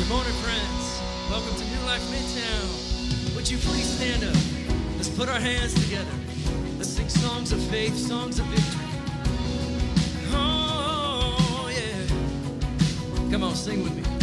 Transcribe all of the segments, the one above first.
Good morning, friends. Welcome to New Life Midtown. Would you please stand up? Let's put our hands together. Let's sing songs of faith, songs of victory. Oh, yeah. Come on, sing with me.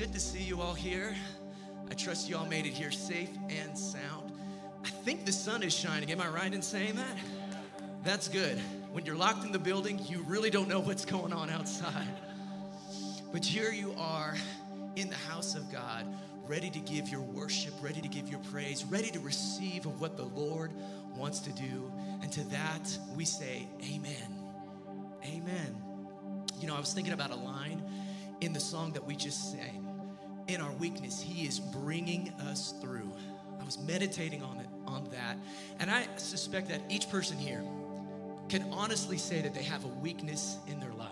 Good to see you all here. I trust you all made it here safe and sound. I think the sun is shining. Am I right in saying that? That's good. When you're locked in the building, you really don't know what's going on outside. But here you are in the house of God, ready to give your worship, ready to give your praise, ready to receive of what the Lord wants to do. And to that, we say, Amen. Amen. You know, I was thinking about a line in the song that we just sang. In our weakness, He is bringing us through. I was meditating on it, on that, and I suspect that each person here can honestly say that they have a weakness in their life.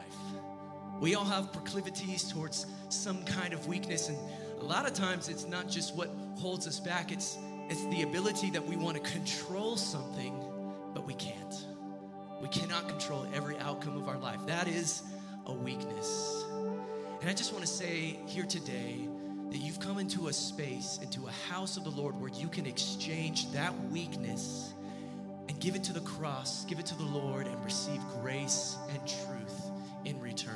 We all have proclivities towards some kind of weakness, and a lot of times it's not just what holds us back, it's it's the ability that we want to control something, but we can't. We cannot control every outcome of our life. That is a weakness. And I just want to say here today that you've come into a space, into a house of the Lord where you can exchange that weakness and give it to the cross, give it to the Lord, and receive grace and truth in return.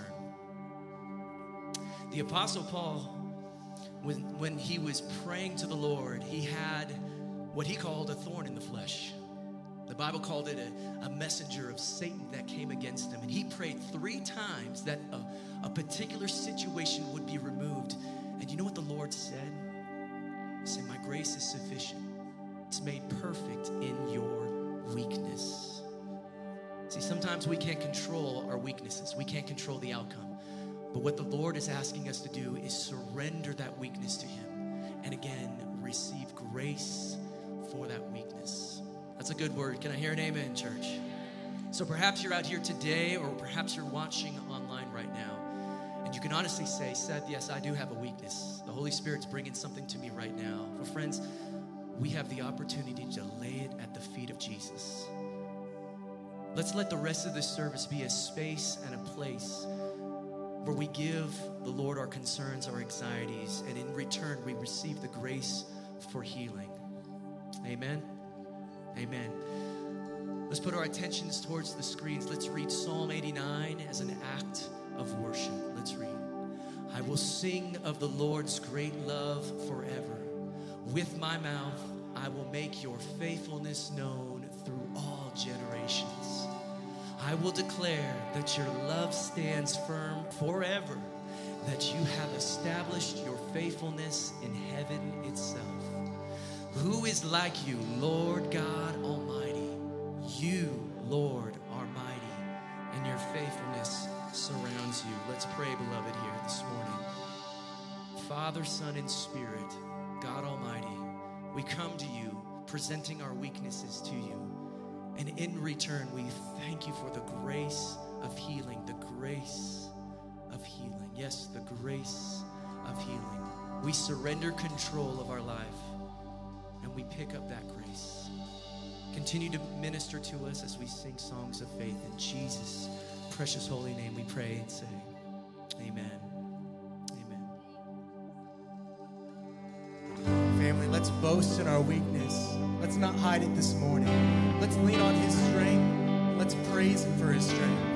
The Apostle Paul, when, when he was praying to the Lord, he had what he called a thorn in the flesh. The Bible called it a, a messenger of Satan that came against him. And he prayed three times that a, a particular situation would be removed. And you know what the Lord said? He said, My grace is sufficient. It's made perfect in your weakness. See, sometimes we can't control our weaknesses, we can't control the outcome. But what the Lord is asking us to do is surrender that weakness to Him. And again, receive grace for that weakness. That's a good word. Can I hear an amen, church? So perhaps you're out here today, or perhaps you're watching and you can honestly say, Seth, yes, I do have a weakness. The Holy Spirit's bringing something to me right now. Well, friends, we have the opportunity to lay it at the feet of Jesus. Let's let the rest of this service be a space and a place where we give the Lord our concerns, our anxieties, and in return, we receive the grace for healing. Amen. Amen. Let's put our attentions towards the screens. Let's read Psalm 89 as an act of worship. Let's read. I will sing of the Lord's great love forever. With my mouth, I will make your faithfulness known through all generations. I will declare that your love stands firm forever, that you have established your faithfulness in heaven itself. Who is like you, Lord God Almighty? You, Lord, are mighty, and your faithfulness surrounds you. Let's pray, beloved, here this morning. Father, Son, and Spirit, God Almighty, we come to you presenting our weaknesses to you. And in return, we thank you for the grace of healing, the grace of healing. Yes, the grace of healing. We surrender control of our life and we pick up that grace. Continue to minister to us as we sing songs of faith. In Jesus' precious holy name, we pray and say, Amen. Amen. Family, let's boast in our weakness. Let's not hide it this morning. Let's lean on His strength. Let's praise Him for His strength.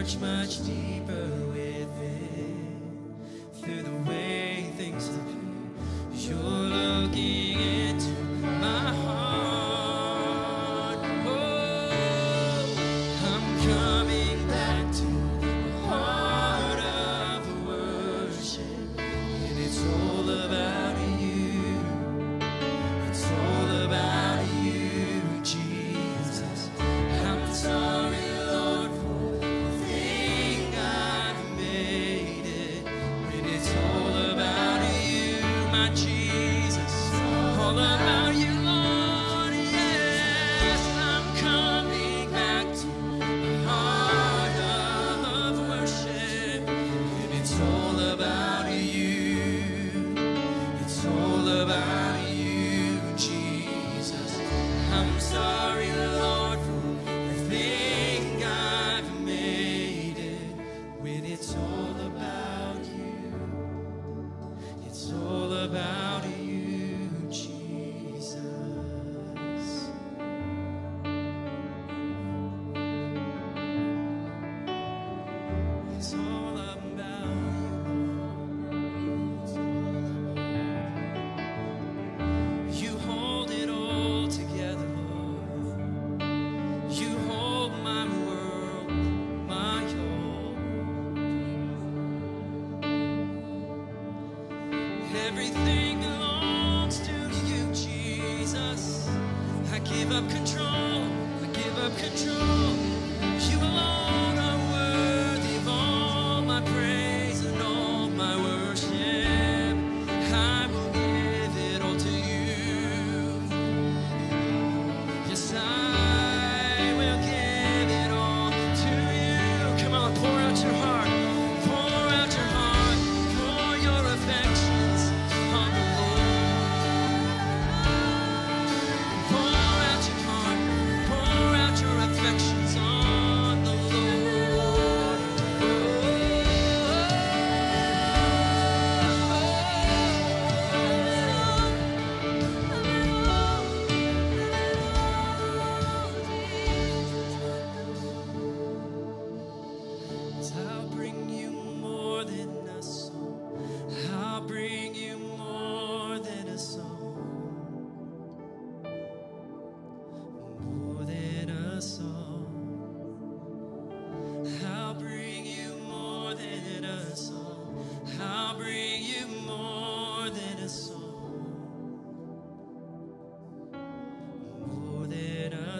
Search much deeper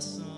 coração.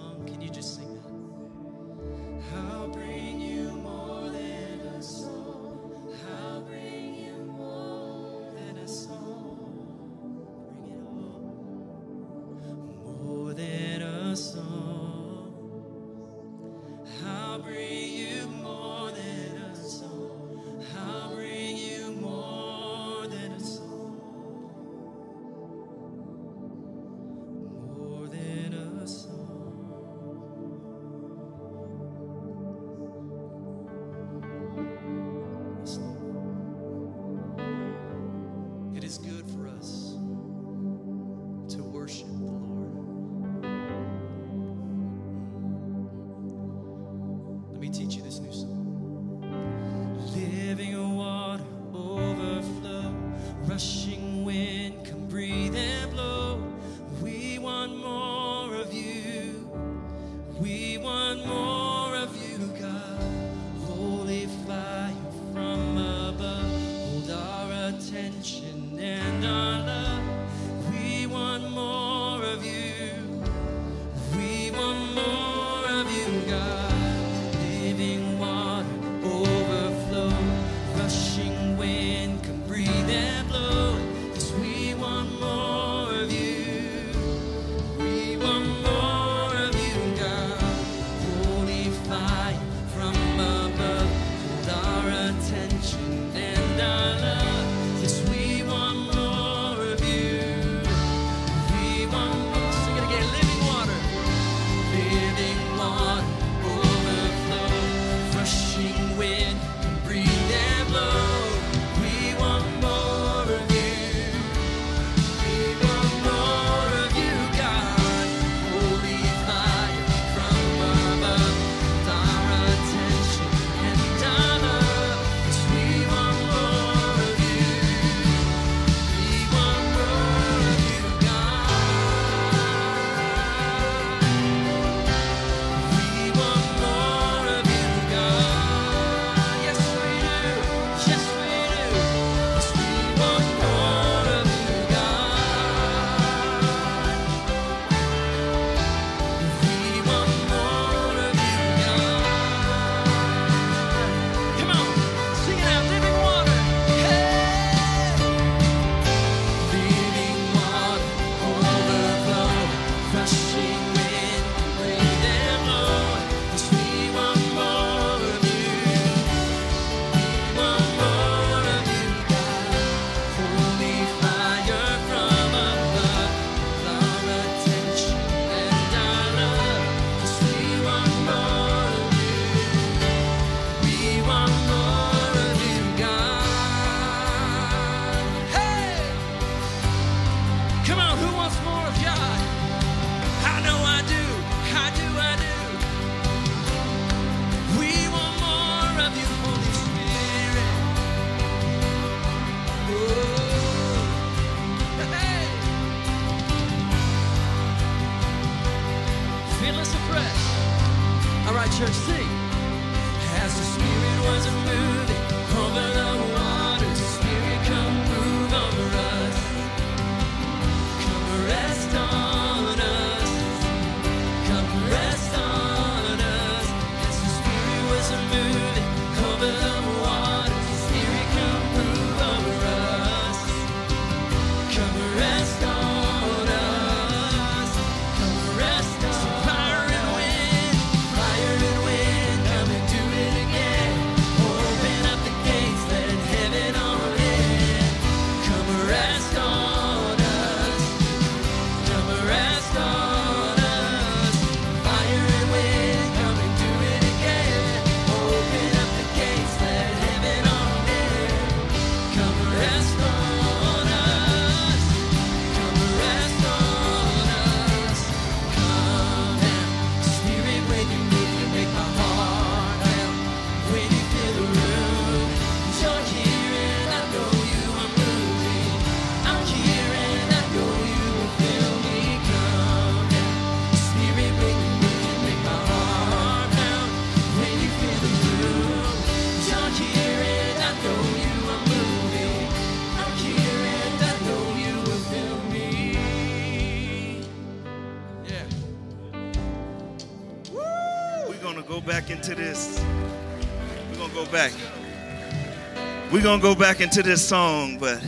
We're gonna go back into this song, but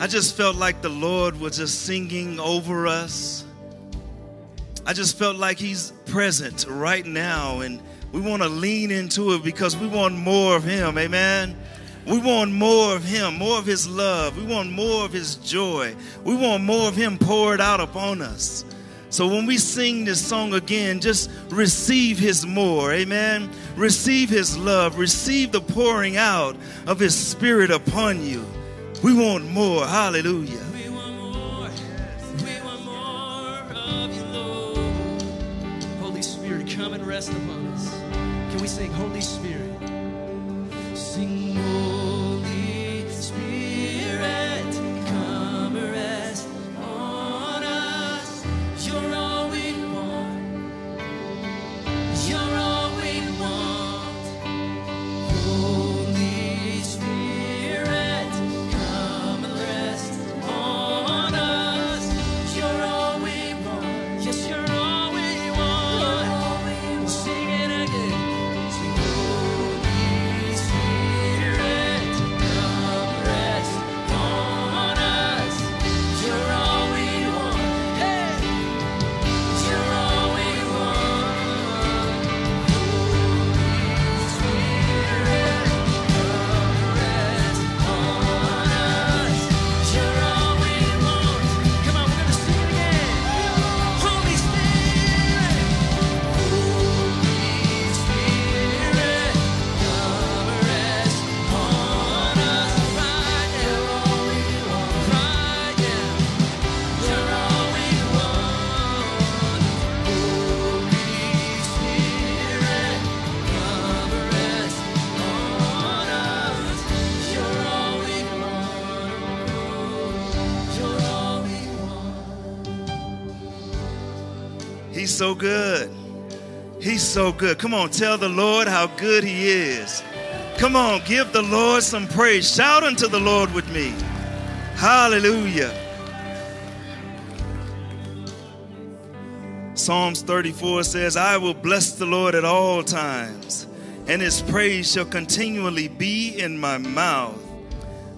I just felt like the Lord was just singing over us. I just felt like He's present right now, and we want to lean into it because we want more of Him. Amen. We want more of Him, more of His love. We want more of His joy. We want more of Him poured out upon us. So when we sing this song again, just receive His more. Amen. Receive His love. Receive the pouring out of His Spirit upon you. We want more. Hallelujah. Holy Spirit, come and rest upon us. Can we sing Holy Spirit? He's so good. He's so good. Come on, tell the Lord how good He is. Come on, give the Lord some praise. Shout unto the Lord with me. Hallelujah. Psalms 34 says, I will bless the Lord at all times, and his praise shall continually be in my mouth.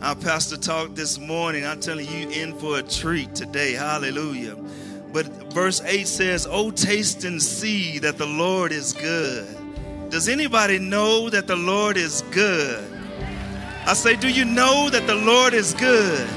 Our pastor talked this morning. I'm telling you, in for a treat today. Hallelujah. Verse 8 says, Oh, taste and see that the Lord is good. Does anybody know that the Lord is good? I say, Do you know that the Lord is good?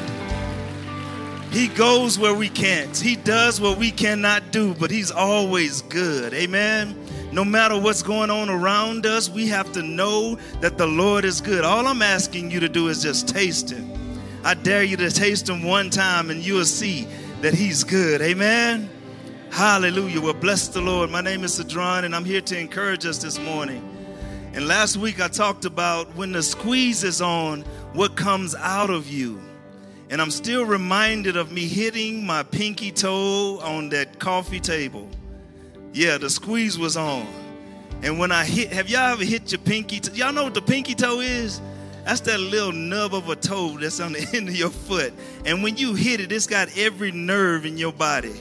He goes where we can't. He does what we cannot do, but He's always good. Amen. No matter what's going on around us, we have to know that the Lord is good. All I'm asking you to do is just taste Him. I dare you to taste Him one time and you will see that He's good. Amen. Hallelujah. Well, bless the Lord. My name is Cedron, and I'm here to encourage us this morning. And last week I talked about when the squeeze is on, what comes out of you. And I'm still reminded of me hitting my pinky toe on that coffee table. Yeah, the squeeze was on. And when I hit, have y'all ever hit your pinky toe? Y'all know what the pinky toe is? That's that little nub of a toe that's on the end of your foot. And when you hit it, it's got every nerve in your body.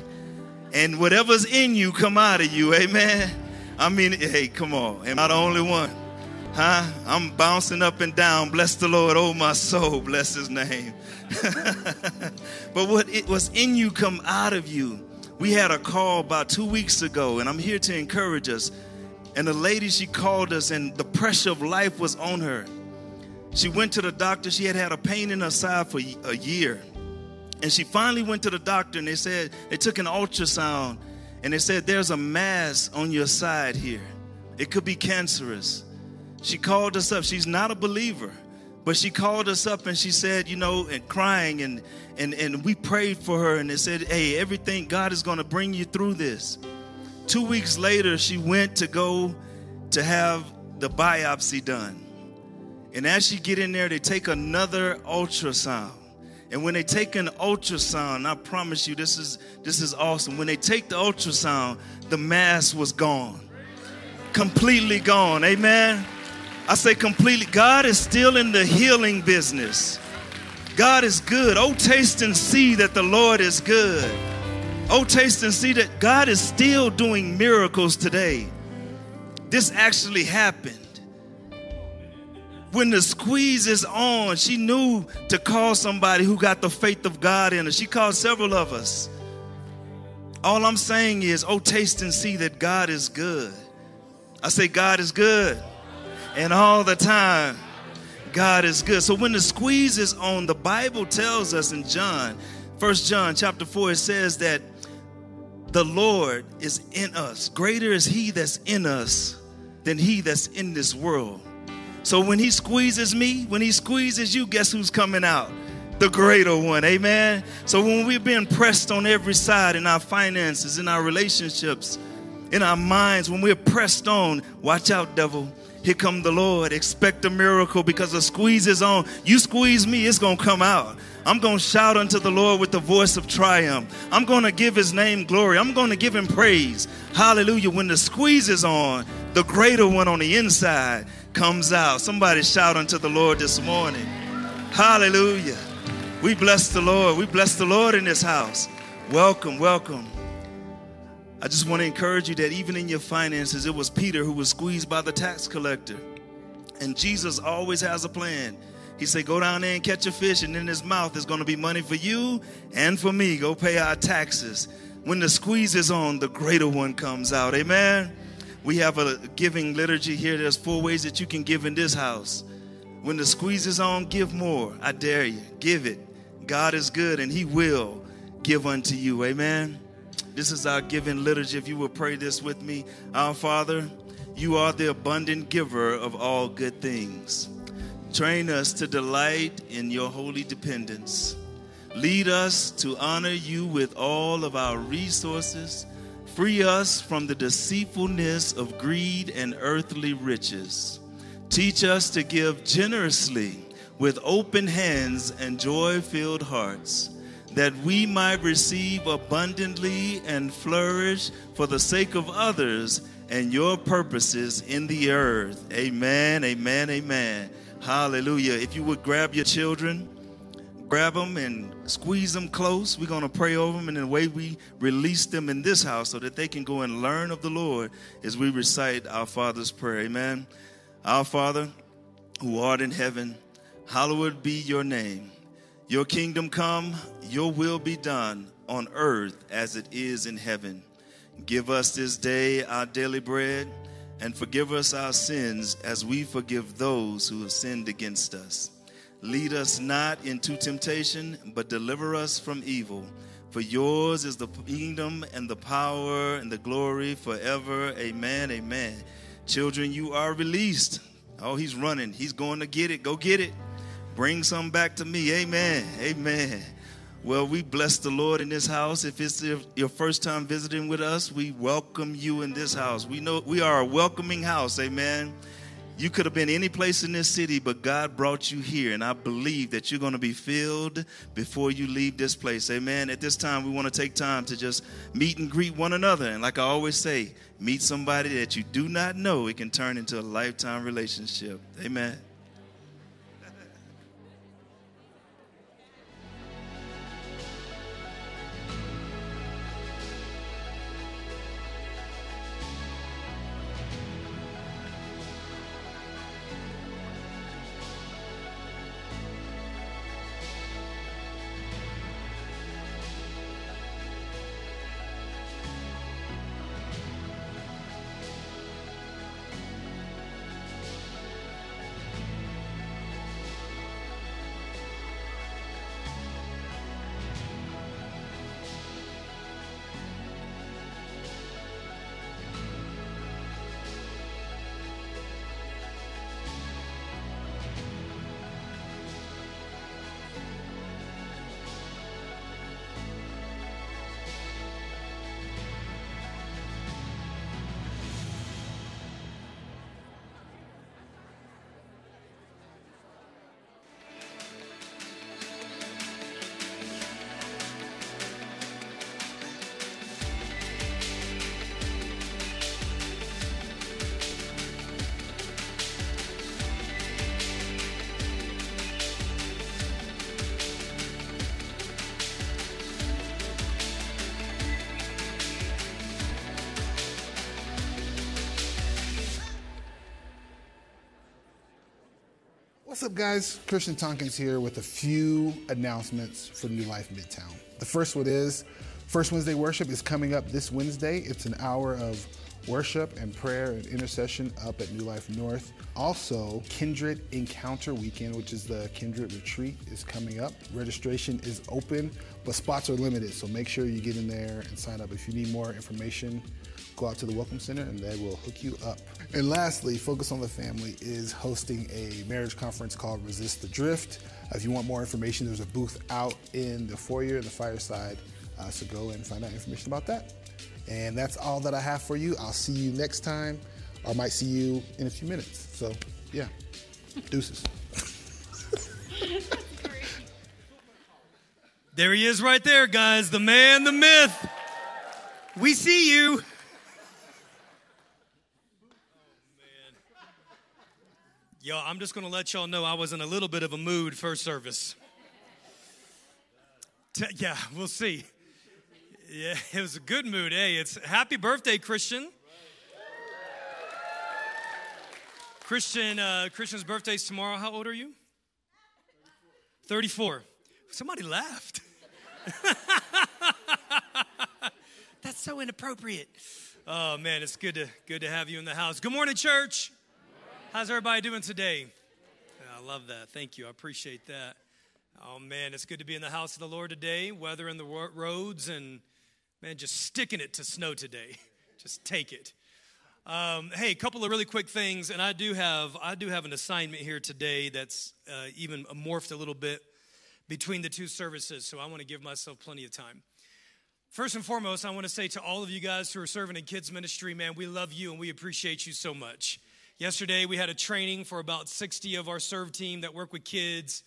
And whatever's in you come out of you. Amen. I mean, hey, come on. Am I the only one? Huh? I'm bouncing up and down. Bless the Lord, oh my soul. Bless his name. but what it was in you come out of you. We had a call about two weeks ago, and I'm here to encourage us. And the lady, she called us, and the pressure of life was on her. She went to the doctor. She had had a pain in her side for a year. And she finally went to the doctor, and they said, they took an ultrasound, and they said, there's a mass on your side here. It could be cancerous. She called us up. She's not a believer. But she called us up and she said, you know, and crying and and and we prayed for her and they said, hey, everything God is going to bring you through this. Two weeks later, she went to go to have the biopsy done. And as she get in there, they take another ultrasound. And when they take an ultrasound, I promise you, this is this is awesome. When they take the ultrasound, the mass was gone, completely gone. Amen. I say completely. God is still in the healing business. God is good. Oh, taste and see that the Lord is good. Oh, taste and see that God is still doing miracles today. This actually happened. When the squeeze is on, she knew to call somebody who got the faith of God in her. She called several of us. All I'm saying is, oh, taste and see that God is good. I say, God is good. And all the time, God is good. So when the squeeze is on, the Bible tells us in John, First John chapter 4, it says that the Lord is in us. Greater is he that's in us than he that's in this world. So when he squeezes me, when he squeezes you, guess who's coming out? The greater one. Amen. So when we're being pressed on every side in our finances, in our relationships, in our minds, when we're pressed on, watch out, devil. Here come the Lord. Expect a miracle because the squeeze is on. You squeeze me, it's going to come out. I'm going to shout unto the Lord with the voice of triumph. I'm going to give his name glory. I'm going to give him praise. Hallelujah. When the squeeze is on, the greater one on the inside comes out. Somebody shout unto the Lord this morning. Hallelujah. We bless the Lord. We bless the Lord in this house. Welcome, welcome. I just want to encourage you that even in your finances, it was Peter who was squeezed by the tax collector. And Jesus always has a plan. He said, Go down there and catch a fish, and in his mouth is going to be money for you and for me. Go pay our taxes. When the squeeze is on, the greater one comes out. Amen. We have a giving liturgy here. There's four ways that you can give in this house. When the squeeze is on, give more. I dare you. Give it. God is good, and He will give unto you. Amen. This is our giving liturgy. If you will pray this with me, Our Father, you are the abundant giver of all good things. Train us to delight in your holy dependence. Lead us to honor you with all of our resources. Free us from the deceitfulness of greed and earthly riches. Teach us to give generously with open hands and joy filled hearts, that we might receive abundantly and flourish for the sake of others and your purposes in the earth. Amen, amen, amen. Hallelujah. If you would grab your children, grab them and squeeze them close. We're going to pray over them, and the way we release them in this house so that they can go and learn of the Lord as we recite our Father's prayer. Amen. Our Father, who art in heaven, hallowed be your name. Your kingdom come, your will be done on earth as it is in heaven. Give us this day our daily bread, and forgive us our sins as we forgive those who have sinned against us. Lead us not into temptation, but deliver us from evil. For yours is the kingdom and the power and the glory forever. Amen. Amen. Children, you are released. Oh, he's running. He's going to get it. Go get it. Bring some back to me. Amen. Amen. Well, we bless the Lord in this house. If it's your first time visiting with us, we welcome you in this house. We know we are a welcoming house. Amen. You could have been any place in this city, but God brought you here. And I believe that you're going to be filled before you leave this place. Amen. At this time, we want to take time to just meet and greet one another. And like I always say, meet somebody that you do not know. It can turn into a lifetime relationship. Amen. What's up, guys? Christian Tompkins here with a few announcements for New Life Midtown. The first one is First Wednesday Worship is coming up this Wednesday. It's an hour of worship and prayer and intercession up at New Life North. Also, Kindred Encounter Weekend, which is the Kindred Retreat, is coming up. Registration is open, but spots are limited, so make sure you get in there and sign up. If you need more information, go out to the Welcome Center and they will hook you up. And lastly, Focus on the Family is hosting a marriage conference called Resist the Drift. If you want more information, there's a booth out in the foyer, the fireside. Uh, so go and find out information about that. And that's all that I have for you. I'll see you next time, I might see you in a few minutes. So, yeah, deuces. There he is right there, guys. The man, the myth. We see you. Yo, I'm just gonna let y'all know I was in a little bit of a mood first service. Yeah, we'll see. Yeah, it was a good mood. Hey, it's happy birthday, Christian. Christian, uh, Christian's birthday's tomorrow. How old are you? 34. Somebody laughed. That's so inappropriate. Oh man, it's good to good to have you in the house. Good morning, church. How's everybody doing today? I love that. Thank you. I appreciate that. Oh man, it's good to be in the house of the Lord today. Weather in the roads and man, just sticking it to snow today. Just take it. Um, hey, a couple of really quick things, and I do have I do have an assignment here today that's uh, even morphed a little bit between the two services, so I want to give myself plenty of time. First and foremost, I want to say to all of you guys who are serving in kids ministry, man, we love you and we appreciate you so much. Yesterday, we had a training for about 60 of our serve team that work with kids.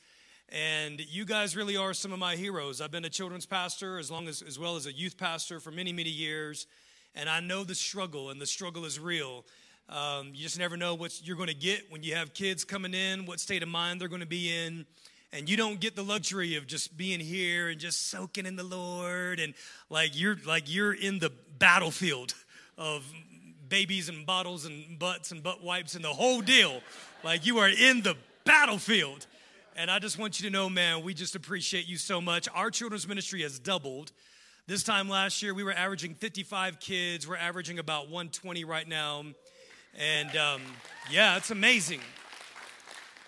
And you guys really are some of my heroes. I've been a children's pastor as long as as well as a youth pastor for many, many years. And I know the struggle, and the struggle is real. Um, you just never know what you're going to get when you have kids coming in, what state of mind they're going to be in. And you don't get the luxury of just being here and just soaking in the Lord and like you're like you're in the battlefield of babies and bottles and butts and butt wipes and the whole deal. Like you are in the battlefield. And I just want you to know, man, we just appreciate you so much. Our children's ministry has doubled. This time last year, we were averaging 55 kids. We're averaging about 120 right now. And um, yeah, it's amazing.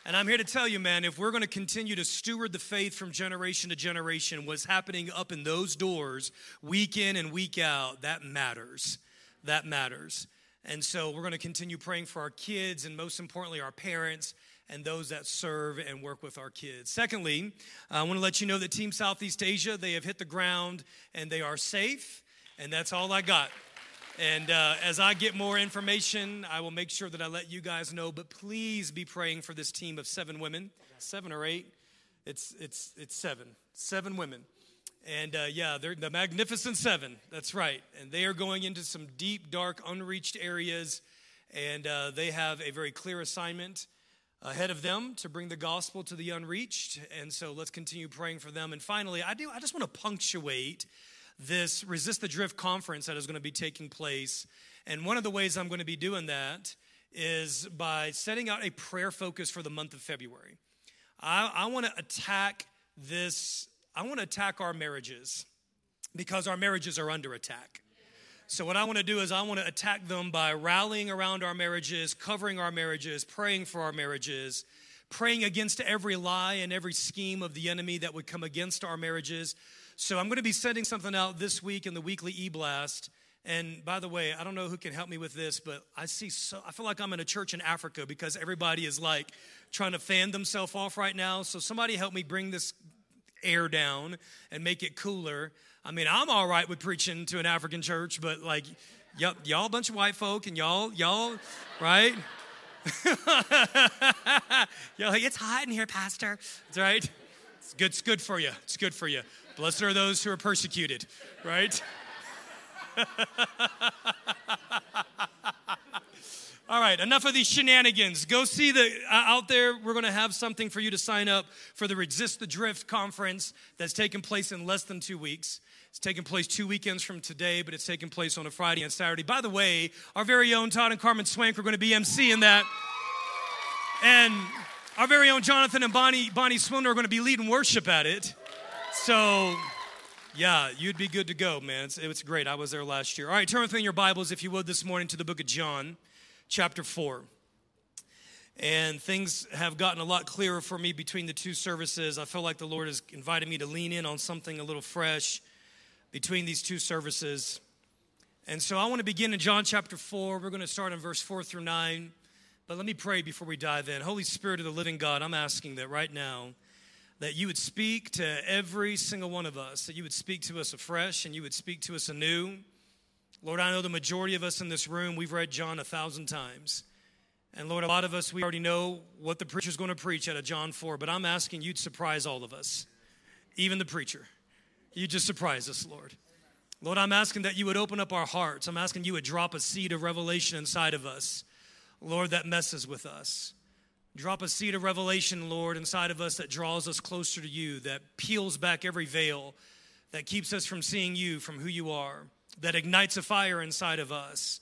And I'm here to tell you, man, if we're going to continue to steward the faith from generation to generation, what's happening up in those doors, week in and week out, that matters. That matters. And so we're going to continue praying for our kids and most importantly, our parents and those that serve and work with our kids. Secondly, I want to let you know that Team Southeast Asia, they have hit the ground and they are safe. And that's all I got. And uh, as I get more information, I will make sure that I let you guys know. But please be praying for this team of seven women, seven or eight. It's it's it's seven, seven women, and uh, yeah, they're the Magnificent Seven. That's right, and they are going into some deep, dark, unreached areas, and uh, they have a very clear assignment ahead of them to bring the gospel to the unreached. And so let's continue praying for them. And finally, I do. I just want to punctuate this Resist the Drift conference that is going to be taking place. And one of the ways I'm going to be doing that is by setting out a prayer focus for the month of February. I, I want to attack this, I want to attack our marriages because our marriages are under attack. So, what I want to do is, I want to attack them by rallying around our marriages, covering our marriages, praying for our marriages, praying against every lie and every scheme of the enemy that would come against our marriages. So I'm going to be sending something out this week in the weekly e-blast. And by the way, I don't know who can help me with this, but I see so I feel like I'm in a church in Africa because everybody is like trying to fan themselves off right now. So somebody help me bring this air down and make it cooler. I mean, I'm all right with preaching to an African church, but like y'all, y'all a bunch of white folk and y'all, y'all, right? y'all like, it's hot in here, Pastor. That's right. It's good, it's good for you. It's good for you. Blessed are those who are persecuted, right? All right, enough of these shenanigans. Go see the uh, out there. We're going to have something for you to sign up for the Resist the Drift conference that's taking place in less than two weeks. It's taking place two weekends from today, but it's taking place on a Friday and Saturday. By the way, our very own Todd and Carmen Swank are going to be MC in that. And Our very own Jonathan and Bonnie, Bonnie Swindler are going to be leading worship at it. So, yeah, you'd be good to go, man. It's, it's great. I was there last year. All right, turn with in your Bibles, if you would, this morning to the book of John, chapter 4. And things have gotten a lot clearer for me between the two services. I feel like the Lord has invited me to lean in on something a little fresh between these two services. And so I want to begin in John chapter 4. We're going to start in verse 4 through 9. But let me pray before we dive in. Holy Spirit of the living God, I'm asking that right now that you would speak to every single one of us, that you would speak to us afresh and you would speak to us anew. Lord, I know the majority of us in this room, we've read John a thousand times. And Lord, a lot of us, we already know what the preacher's going to preach out of John 4, but I'm asking you to surprise all of us, even the preacher. You just surprise us, Lord. Lord, I'm asking that you would open up our hearts. I'm asking you would drop a seed of revelation inside of us. Lord, that messes with us. Drop a seed of revelation, Lord, inside of us that draws us closer to you, that peels back every veil, that keeps us from seeing you, from who you are, that ignites a fire inside of us.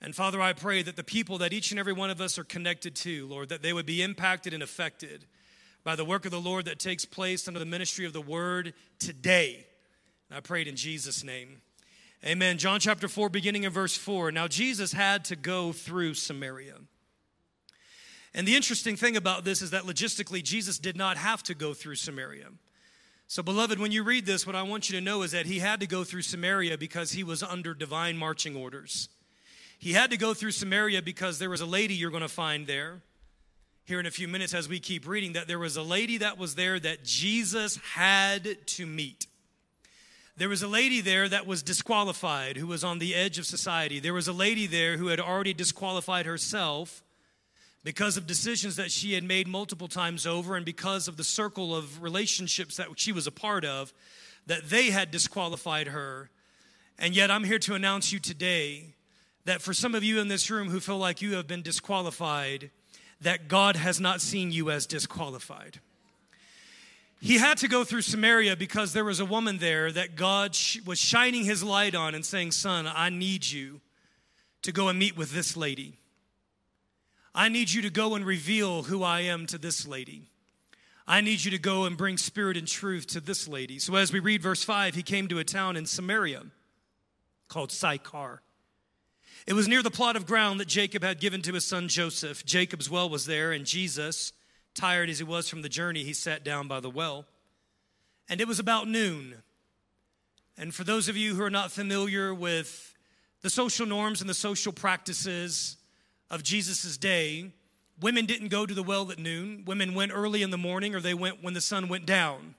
And Father, I pray that the people that each and every one of us are connected to, Lord, that they would be impacted and affected by the work of the Lord that takes place under the ministry of the word today. And I prayed in Jesus' name. Amen. John chapter 4, beginning in verse 4. Now, Jesus had to go through Samaria. And the interesting thing about this is that logistically, Jesus did not have to go through Samaria. So, beloved, when you read this, what I want you to know is that he had to go through Samaria because he was under divine marching orders. He had to go through Samaria because there was a lady you're going to find there here in a few minutes as we keep reading that there was a lady that was there that Jesus had to meet. There was a lady there that was disqualified, who was on the edge of society. There was a lady there who had already disqualified herself because of decisions that she had made multiple times over and because of the circle of relationships that she was a part of, that they had disqualified her. And yet, I'm here to announce you today that for some of you in this room who feel like you have been disqualified, that God has not seen you as disqualified. He had to go through Samaria because there was a woman there that God was shining his light on and saying, Son, I need you to go and meet with this lady. I need you to go and reveal who I am to this lady. I need you to go and bring spirit and truth to this lady. So, as we read verse 5, he came to a town in Samaria called Sychar. It was near the plot of ground that Jacob had given to his son Joseph. Jacob's well was there, and Jesus, tired as he was from the journey, he sat down by the well. And it was about noon. And for those of you who are not familiar with the social norms and the social practices of Jesus' day, women didn't go to the well at noon. Women went early in the morning or they went when the sun went down.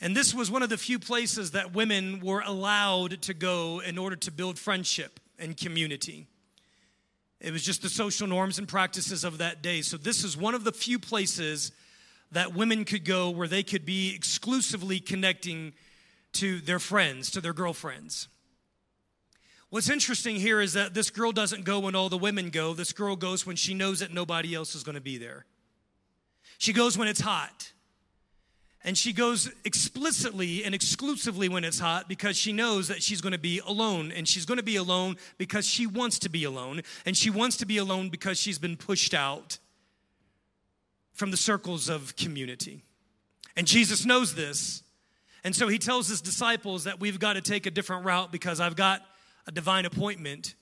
And this was one of the few places that women were allowed to go in order to build friendship and community. It was just the social norms and practices of that day. So, this is one of the few places that women could go where they could be exclusively connecting to their friends, to their girlfriends. What's interesting here is that this girl doesn't go when all the women go. This girl goes when she knows that nobody else is going to be there. She goes when it's hot. And she goes explicitly and exclusively when it's hot because she knows that she's going to be alone. And she's going to be alone because she wants to be alone. And she wants to be alone because she's been pushed out from the circles of community. And Jesus knows this. And so he tells his disciples that we've got to take a different route because I've got a divine appointment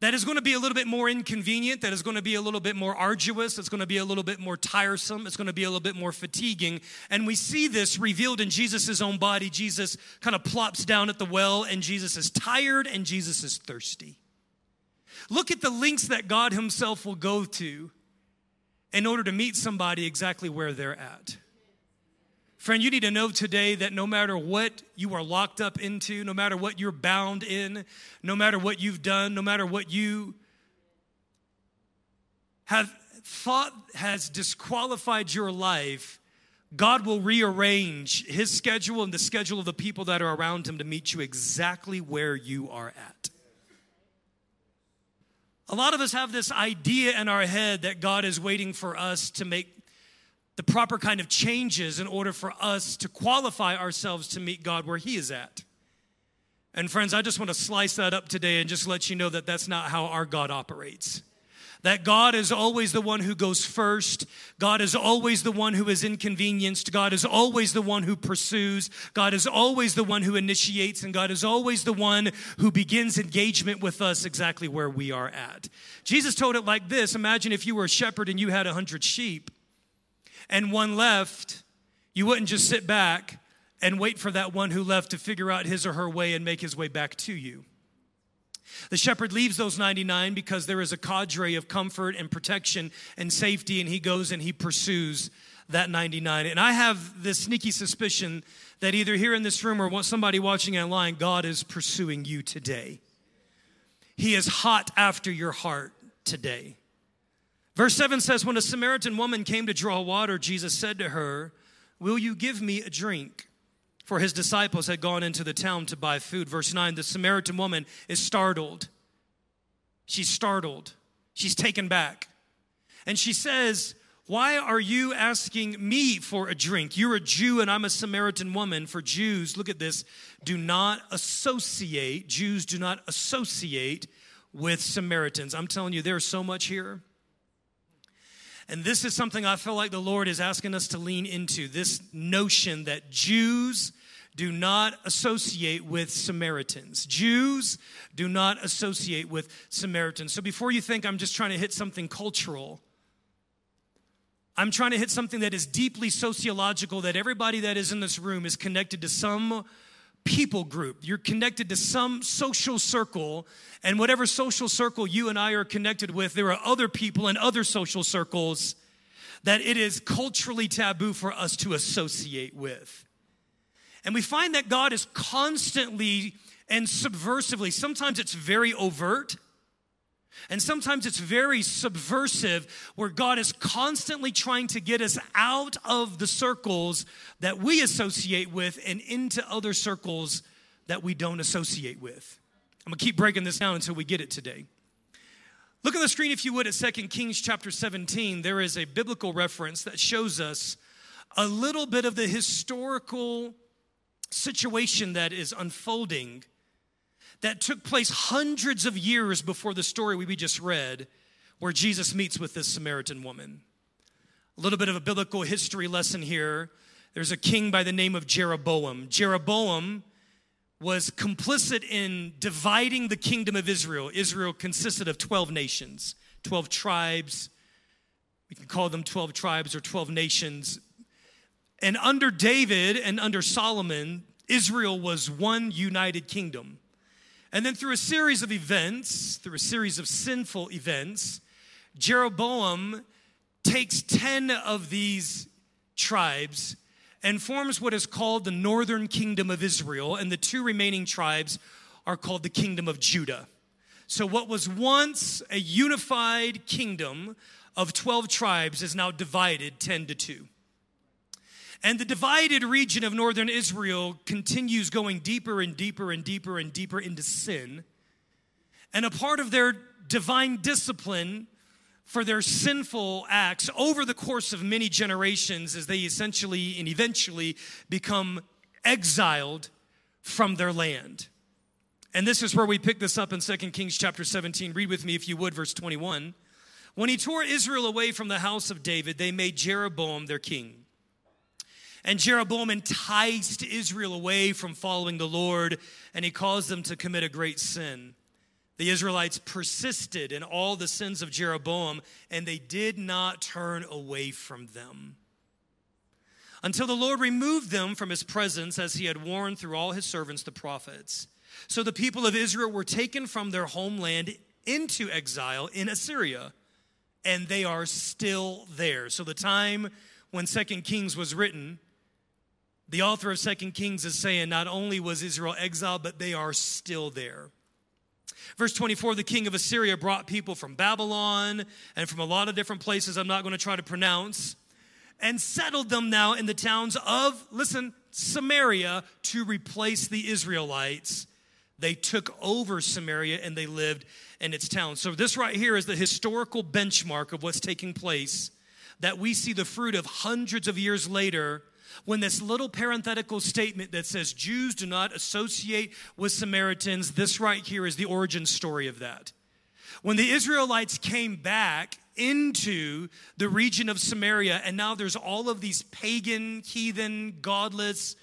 that is going to be a little bit more inconvenient, that is going to be a little bit more arduous, it's going to be a little bit more tiresome, it's going to be a little bit more fatiguing. And we see this revealed in Jesus' own body. Jesus kind of plops down at the well, and Jesus is tired and Jesus is thirsty. Look at the links that God Himself will go to in order to meet somebody exactly where they're at. Friend, you need to know today that no matter what you are locked up into, no matter what you're bound in, no matter what you've done, no matter what you have thought has disqualified your life, God will rearrange his schedule and the schedule of the people that are around him to meet you exactly where you are at. A lot of us have this idea in our head that God is waiting for us to make the proper kind of changes in order for us to qualify ourselves to meet God where He is at. And friends, I just want to slice that up today and just let you know that that's not how our God operates. That God is always the one who goes first. God is always the one who is inconvenienced. God is always the one who pursues. God is always the one who initiates. And God is always the one who begins engagement with us exactly where we are at. Jesus told it like this Imagine if you were a shepherd and you had a hundred sheep and one left, you wouldn't just sit back and wait for that one who left to figure out his or her way and make his way back to you. The shepherd leaves those 99 because there is a cadre of comfort and protection and safety, and he goes and he pursues that 99. And I have this sneaky suspicion that either here in this room or somebody watching online, God is pursuing you today. He is hot after your heart today. Verse 7 says, When a Samaritan woman came to draw water, Jesus said to her, Will you give me a drink? For his disciples had gone into the town to buy food. Verse 9 The Samaritan woman is startled. She's startled. She's taken back. And she says, Why are you asking me for a drink? You're a Jew and I'm a Samaritan woman. For Jews, look at this, do not associate, Jews do not associate with Samaritans. I'm telling you, there's so much here. And this is something I feel like the Lord is asking us to lean into this notion that Jews do not associate with Samaritans. Jews do not associate with Samaritans. So before you think I'm just trying to hit something cultural, I'm trying to hit something that is deeply sociological, that everybody that is in this room is connected to some people group. You're connected to some social circle, and whatever social circle you and I are connected with, there are other people in other social circles that it is culturally taboo for us to associate with. And we find that God is constantly and subversively, sometimes it's very overt, and sometimes it's very subversive, where God is constantly trying to get us out of the circles that we associate with and into other circles that we don't associate with. I'm gonna keep breaking this down until we get it today. Look on the screen, if you would, at 2 Kings chapter 17. There is a biblical reference that shows us a little bit of the historical situation that is unfolding that took place hundreds of years before the story we just read, where Jesus meets with this Samaritan woman. A little bit of a biblical history lesson here. There's a king by the name of Jeroboam. Jeroboam was complicit in dividing the kingdom of Israel. Israel consisted of 12 nations, 12 tribes. We can call them 12 tribes or 12 nations. And under David and under Solomon, Israel was one united kingdom. And then through a series of events, through a series of sinful events, Jeroboam takes 10 of these tribes and forms what is called the northern kingdom of Israel, and the two remaining tribes are called the kingdom of Judah. So, what was once a unified kingdom of 12 tribes is now divided 10 to 2. And the divided region of northern Israel continues going deeper and deeper and deeper and deeper into sin. And a part of their divine discipline for their sinful acts over the course of many generations as they essentially and eventually become exiled from their land. And this is where we pick this up in 2 Kings chapter 17. Read with me, if you would, verse 21. When he tore Israel away from the house of David, they made Jeroboam their king. And Jeroboam enticed Israel away from following the Lord, and he caused them to commit a great sin. The Israelites persisted in all the sins of Jeroboam, and they did not turn away from them. Until the Lord removed them from his presence, as he had warned through all his servants, the prophets. So the people of Israel were taken from their homeland into exile in Assyria, and they are still there. So the time when Second Kings was written, the author of Second Kings is saying not only was Israel exiled, but they are still there. Verse 24 the king of Assyria brought people from Babylon and from a lot of different places I'm not going to try to pronounce and settled them now in the towns of, listen, Samaria to replace the Israelites. They took over Samaria and they lived in its towns. So, this right here is the historical benchmark of what's taking place that we see the fruit of hundreds of years later when this little parenthetical statement that says Jews do not associate with Samaritans, this right here is the origin story of that. When the Israelites came back into the region of Samaria, and now there's all of these pagan, heathen, godless,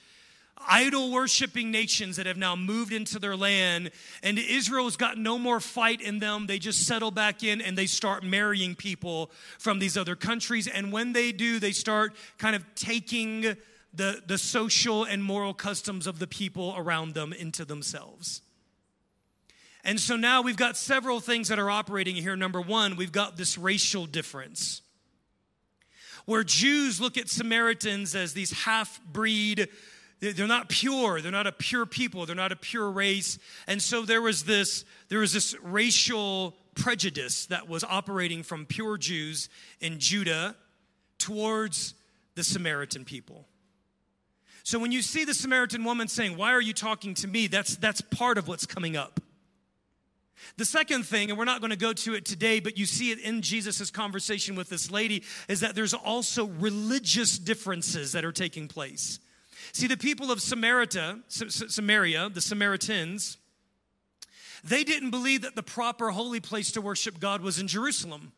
idol worshiping nations that have now moved into their land, and Israel's got no more fight in them. They just settle back in and they start marrying people from these other countries. And when they do, they start kind of taking the, the social and moral customs of the people around them into themselves. And so now we've got several things that are operating here. Number one, we've got this racial difference where Jews look at Samaritans as these half breed they're not pure. They're not a pure people. They're not a pure race. And so there was this there was this racial prejudice that was operating from pure jews in judah towards the samaritan people. So when you see the samaritan woman saying why are you talking to me? that's that's part of what's coming up. The second thing, and we're not going to go to it today, but you see it in Jesus' conversation with this lady, is that there's also religious differences that are taking place. See, the people of Samaria, Samaria, the Samaritans, they didn't believe that the proper holy place to worship God was in Jerusalem.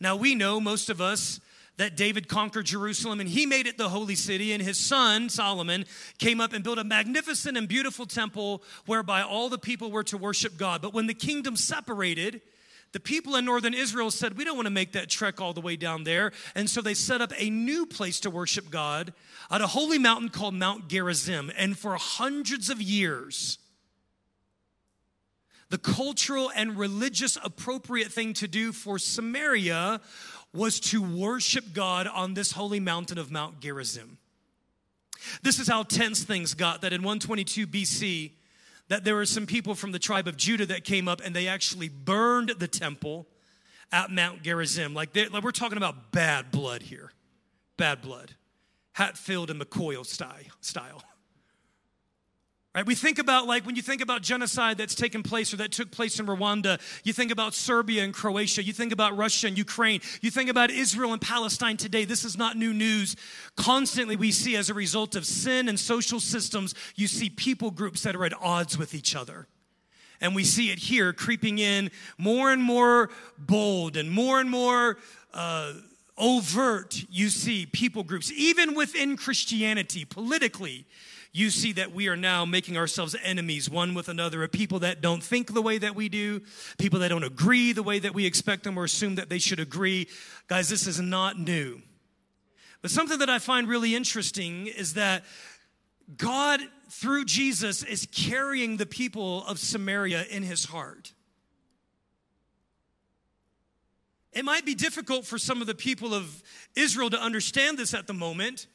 Now, we know, most of us, that David conquered Jerusalem and he made it the holy city, and his son, Solomon, came up and built a magnificent and beautiful temple whereby all the people were to worship God. But when the kingdom separated, the people in northern Israel said, We don't want to make that trek all the way down there. And so they set up a new place to worship God at a holy mountain called Mount Gerizim. And for hundreds of years, the cultural and religious appropriate thing to do for Samaria was to worship God on this holy mountain of Mount Gerizim. This is how tense things got that in 122 BC, that there were some people from the tribe of Judah that came up and they actually burned the temple at Mount Gerizim. Like, like we're talking about bad blood here. Bad blood. Hatfield and McCoy style. Right? We think about like when you think about genocide that's taken place or that took place in Rwanda, you think about Serbia and Croatia, you think about Russia and Ukraine, you think about Israel and Palestine today. This is not new news. Constantly we see as a result of sin and social systems, you see people groups that are at odds with each other. And we see it here creeping in more and more bold and more and more uh, overt. You see people groups, even within Christianity, politically you see that we are now making ourselves enemies one with another of people that don't think the way that we do, people that don't agree the way that we expect them or assume that they should agree. Guys, this is not new. But something that I find really interesting is that God, through Jesus, is carrying the people of Samaria in his heart. It might be difficult for some of the people of Israel to understand this at the moment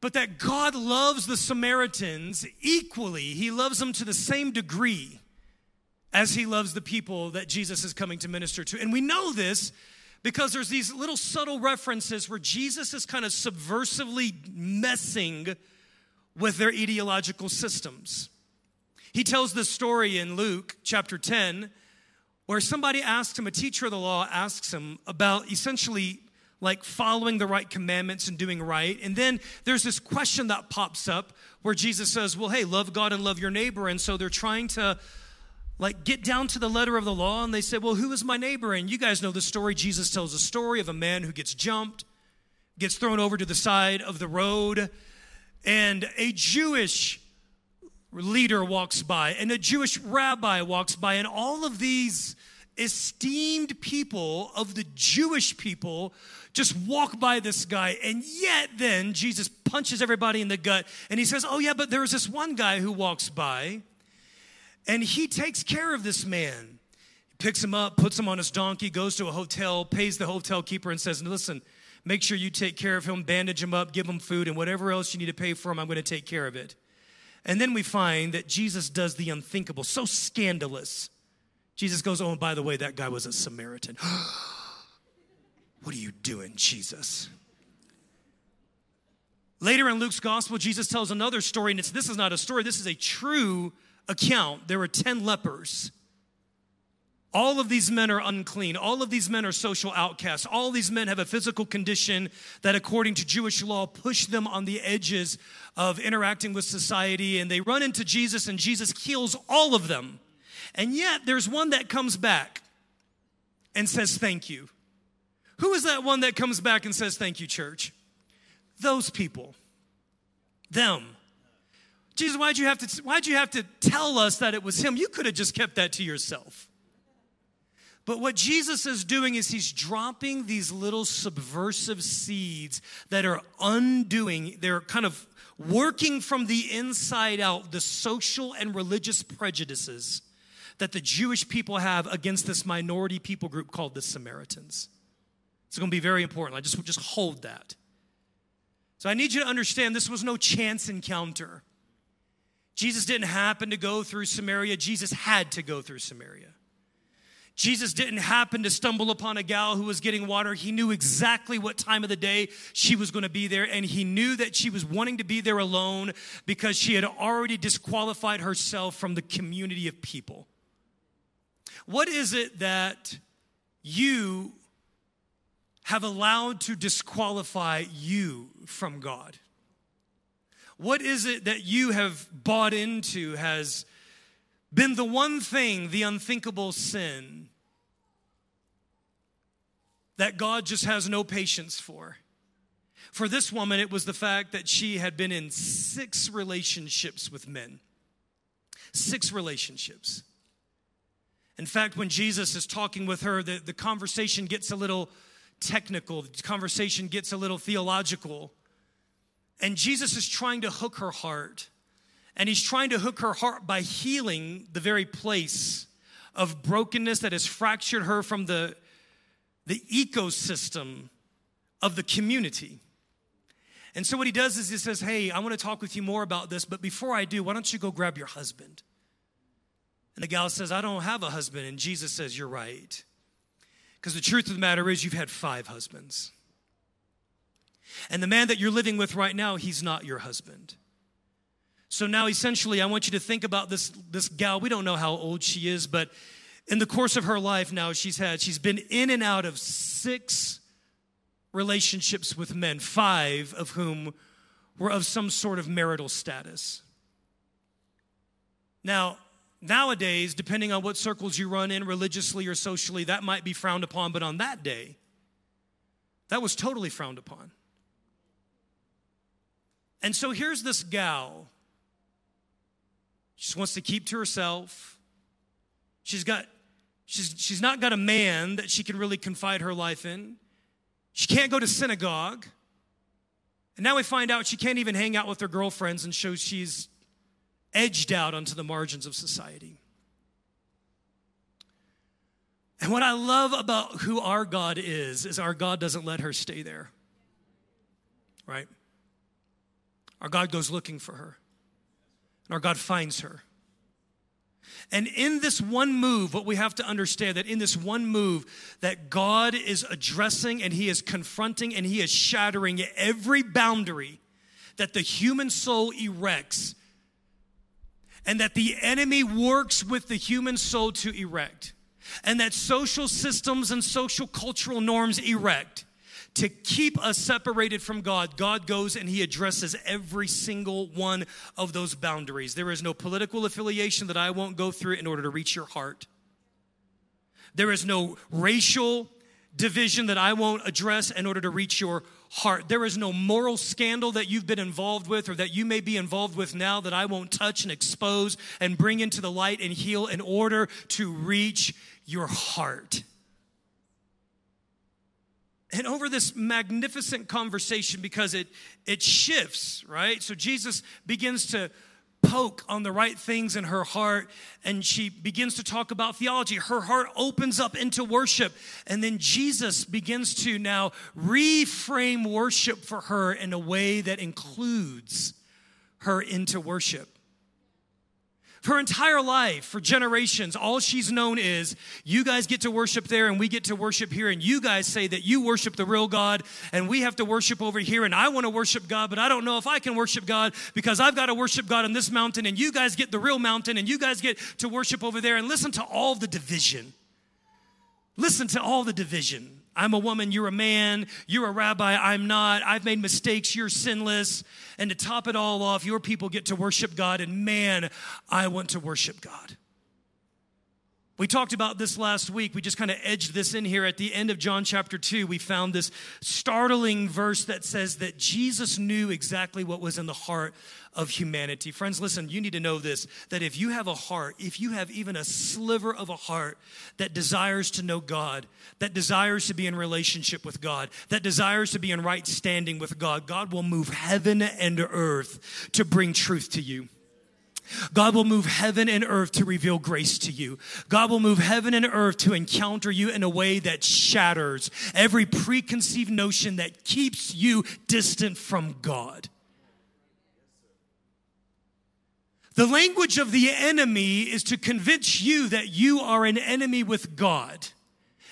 but that God loves the Samaritans equally. He loves them to the same degree as he loves the people that Jesus is coming to minister to. And we know this because there's these little subtle references where Jesus is kind of subversively messing with their ideological systems. He tells this story in Luke chapter 10 where somebody asks him, a teacher of the law asks him about essentially like following the right commandments and doing right. And then there's this question that pops up where Jesus says, Well, hey, love God and love your neighbor. And so they're trying to like get down to the letter of the law and they say, Well, who is my neighbor? And you guys know the story. Jesus tells a story of a man who gets jumped, gets thrown over to the side of the road, and a Jewish leader walks by, and a Jewish rabbi walks by, and all of these esteemed people of the Jewish people just walk by this guy. And yet, then Jesus punches everybody in the gut and he says, Oh, yeah, but there's this one guy who walks by and he takes care of this man. He picks him up, puts him on his donkey, goes to a hotel, pays the hotel keeper, and says, Listen, make sure you take care of him, bandage him up, give him food, and whatever else you need to pay for him, I'm going to take care of it. And then we find that Jesus does the unthinkable, so scandalous. Jesus goes, Oh, and by the way, that guy was a Samaritan. What are you doing, Jesus? Later in Luke's gospel, Jesus tells another story, and it's, this is not a story, this is a true account. There were 10 lepers. All of these men are unclean. All of these men are social outcasts. All these men have a physical condition that, according to Jewish law, push them on the edges of interacting with society. And they run into Jesus, and Jesus heals all of them. And yet there's one that comes back and says thank you. Who is that one that comes back and says thank you, church? Those people. Them. Jesus, why'd you have to why'd you have to tell us that it was him? You could have just kept that to yourself. But what Jesus is doing is he's dropping these little subversive seeds that are undoing, they're kind of working from the inside out the social and religious prejudices that the Jewish people have against this minority people group called the Samaritans. It's going to be very important. I just just hold that. So I need you to understand this was no chance encounter. Jesus didn't happen to go through Samaria. Jesus had to go through Samaria. Jesus didn't happen to stumble upon a gal who was getting water. He knew exactly what time of the day she was going to be there, and he knew that she was wanting to be there alone because she had already disqualified herself from the community of people. What is it that you have allowed to disqualify you from God? What is it that you have bought into has been the one thing, the unthinkable sin, that God just has no patience for? For this woman, it was the fact that she had been in six relationships with men. Six relationships. In fact, when Jesus is talking with her, the, the conversation gets a little technical, the conversation gets a little theological. And Jesus is trying to hook her heart. And he's trying to hook her heart by healing the very place of brokenness that has fractured her from the, the ecosystem of the community. And so what he does is he says, Hey, I want to talk with you more about this, but before I do, why don't you go grab your husband? And the gal says, I don't have a husband. And Jesus says, You're right. Because the truth of the matter is, you've had five husbands. And the man that you're living with right now, he's not your husband. So now, essentially, I want you to think about this, this gal. We don't know how old she is, but in the course of her life now, she's had, she's been in and out of six relationships with men, five of whom were of some sort of marital status. Now, nowadays, depending on what circles you run in religiously or socially, that might be frowned upon, but on that day, that was totally frowned upon. And so here's this gal. She just wants to keep to herself. She's got she's she's not got a man that she can really confide her life in. She can't go to synagogue. And now we find out she can't even hang out with her girlfriends and shows she's edged out onto the margins of society. And what I love about who our God is, is our God doesn't let her stay there. Right? Our God goes looking for her, and our God finds her. And in this one move, what we have to understand that in this one move, that God is addressing and He is confronting and He is shattering every boundary that the human soul erects and that the enemy works with the human soul to erect, and that social systems and social cultural norms erect to keep us separated from God, God goes and He addresses every single one of those boundaries. There is no political affiliation that I won't go through in order to reach your heart. There is no racial division that I won't address in order to reach your heart. There is no moral scandal that you've been involved with or that you may be involved with now that I won't touch and expose and bring into the light and heal in order to reach your heart. And over this magnificent conversation, because it, it shifts, right? So Jesus begins to poke on the right things in her heart and she begins to talk about theology. Her heart opens up into worship. And then Jesus begins to now reframe worship for her in a way that includes her into worship. Her entire life, for generations, all she's known is you guys get to worship there and we get to worship here, and you guys say that you worship the real God and we have to worship over here, and I want to worship God, but I don't know if I can worship God because I've got to worship God on this mountain, and you guys get the real mountain, and you guys get to worship over there. And listen to all the division. Listen to all the division. I'm a woman, you're a man, you're a rabbi, I'm not. I've made mistakes, you're sinless. And to top it all off, your people get to worship God, and man, I want to worship God. We talked about this last week. We just kind of edged this in here at the end of John chapter 2. We found this startling verse that says that Jesus knew exactly what was in the heart of humanity. Friends, listen, you need to know this that if you have a heart, if you have even a sliver of a heart that desires to know God, that desires to be in relationship with God, that desires to be in right standing with God, God will move heaven and earth to bring truth to you. God will move heaven and earth to reveal grace to you. God will move heaven and earth to encounter you in a way that shatters every preconceived notion that keeps you distant from God. The language of the enemy is to convince you that you are an enemy with God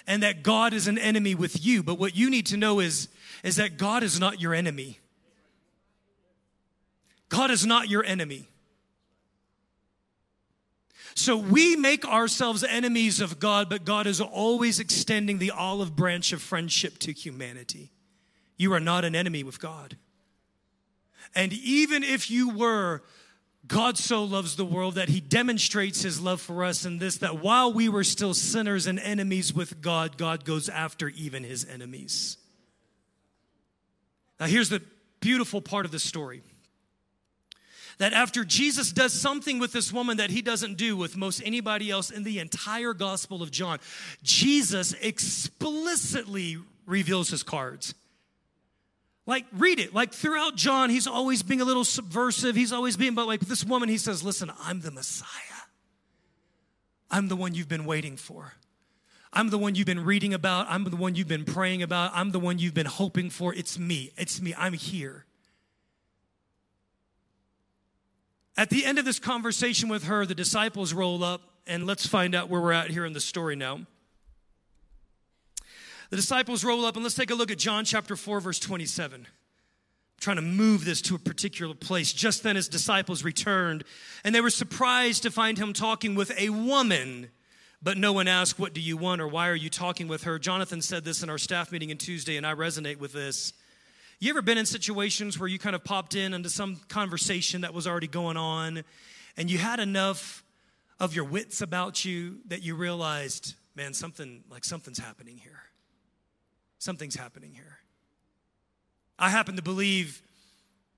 and that God is an enemy with you. But what you need to know is, is that God is not your enemy. God is not your enemy. So we make ourselves enemies of God, but God is always extending the olive branch of friendship to humanity. You are not an enemy with God. And even if you were, God so loves the world that he demonstrates his love for us in this that while we were still sinners and enemies with God, God goes after even his enemies. Now, here's the beautiful part of the story that after Jesus does something with this woman that he doesn't do with most anybody else in the entire Gospel of John, Jesus explicitly reveals his cards. Like, read it. Like, throughout John, he's always being a little subversive. He's always being, but like this woman, he says, Listen, I'm the Messiah. I'm the one you've been waiting for. I'm the one you've been reading about. I'm the one you've been praying about. I'm the one you've been hoping for. It's me. It's me. I'm here. At the end of this conversation with her, the disciples roll up, and let's find out where we're at here in the story now. The disciples roll up, and let's take a look at John chapter 4, verse 27. I'm trying to move this to a particular place. Just then, his disciples returned, and they were surprised to find him talking with a woman. But no one asked, What do you want, or why are you talking with her? Jonathan said this in our staff meeting on Tuesday, and I resonate with this. You ever been in situations where you kind of popped in into some conversation that was already going on and you had enough of your wits about you that you realized, man, something like something's happening here. Something's happening here. I happen to believe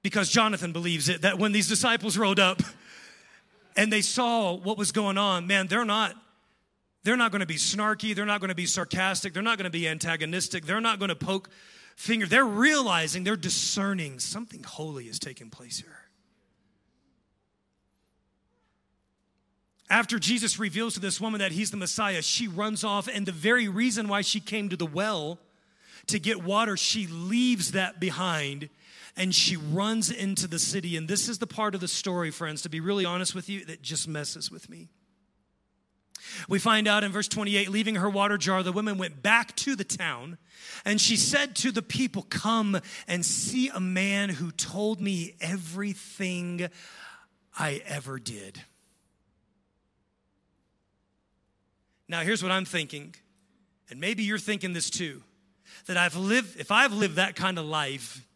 because Jonathan believes it that when these disciples rolled up and they saw what was going on, man, they're not they're not going to be snarky, they're not going to be sarcastic, they're not going to be antagonistic, they're not going to poke finger. They're realizing, they're discerning something holy is taking place here. After Jesus reveals to this woman that he's the Messiah, she runs off, and the very reason why she came to the well to get water, she leaves that behind and she runs into the city. And this is the part of the story, friends, to be really honest with you, that just messes with me. We find out in verse 28 leaving her water jar, the woman went back to the town and she said to the people, Come and see a man who told me everything I ever did. Now, here's what I'm thinking, and maybe you're thinking this too that I've lived, if I've lived that kind of life,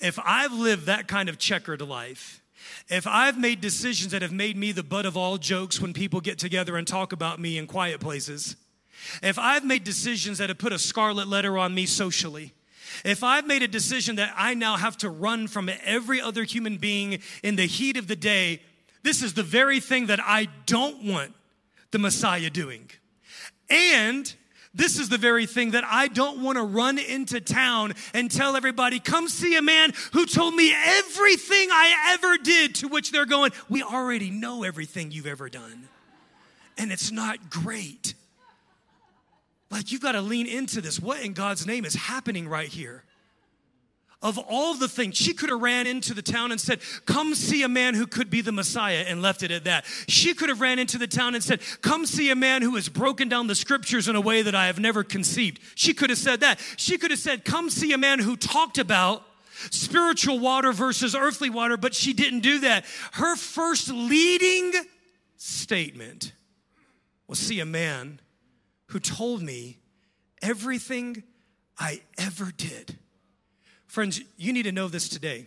if I've lived that kind of checkered life, if I've made decisions that have made me the butt of all jokes when people get together and talk about me in quiet places, if I've made decisions that have put a scarlet letter on me socially, if I've made a decision that I now have to run from every other human being in the heat of the day, this is the very thing that I don't want the Messiah doing. And this is the very thing that I don't want to run into town and tell everybody, come see a man who told me everything I ever did, to which they're going, we already know everything you've ever done. And it's not great. Like, you've got to lean into this. What in God's name is happening right here? Of all the things, she could have ran into the town and said, Come see a man who could be the Messiah, and left it at that. She could have ran into the town and said, Come see a man who has broken down the scriptures in a way that I have never conceived. She could have said that. She could have said, Come see a man who talked about spiritual water versus earthly water, but she didn't do that. Her first leading statement was, See a man who told me everything I ever did. Friends, you need to know this today.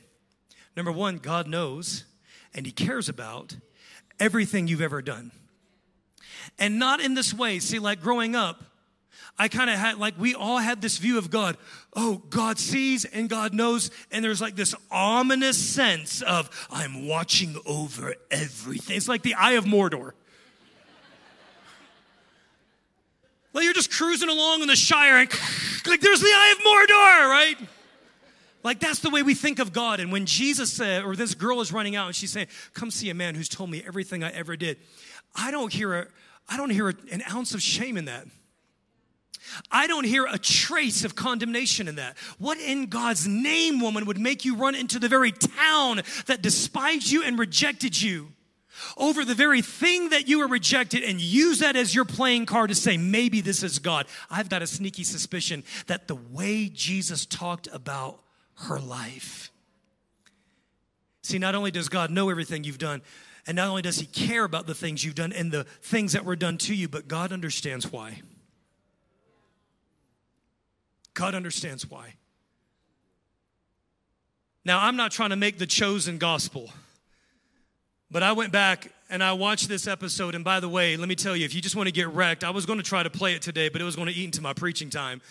Number one, God knows and He cares about everything you've ever done. And not in this way. See, like growing up, I kind of had, like, we all had this view of God. Oh, God sees and God knows. And there's like this ominous sense of, I'm watching over everything. It's like the eye of Mordor. Like you're just cruising along in the Shire and like there's the eye of Mordor, right? Like that's the way we think of God. And when Jesus said, or this girl is running out and she's saying, "Come see a man who's told me everything I ever did," I don't hear a, I don't hear an ounce of shame in that. I don't hear a trace of condemnation in that. What in God's name, woman, would make you run into the very town that despised you and rejected you? over the very thing that you were rejected and use that as your playing card to say, maybe this is God. I've got a sneaky suspicion that the way Jesus talked about her life. See, not only does God know everything you've done, and not only does He care about the things you've done and the things that were done to you, but God understands why. God understands why. Now, I'm not trying to make the chosen gospel. But I went back and I watched this episode. And by the way, let me tell you, if you just want to get wrecked, I was going to try to play it today, but it was going to eat into my preaching time.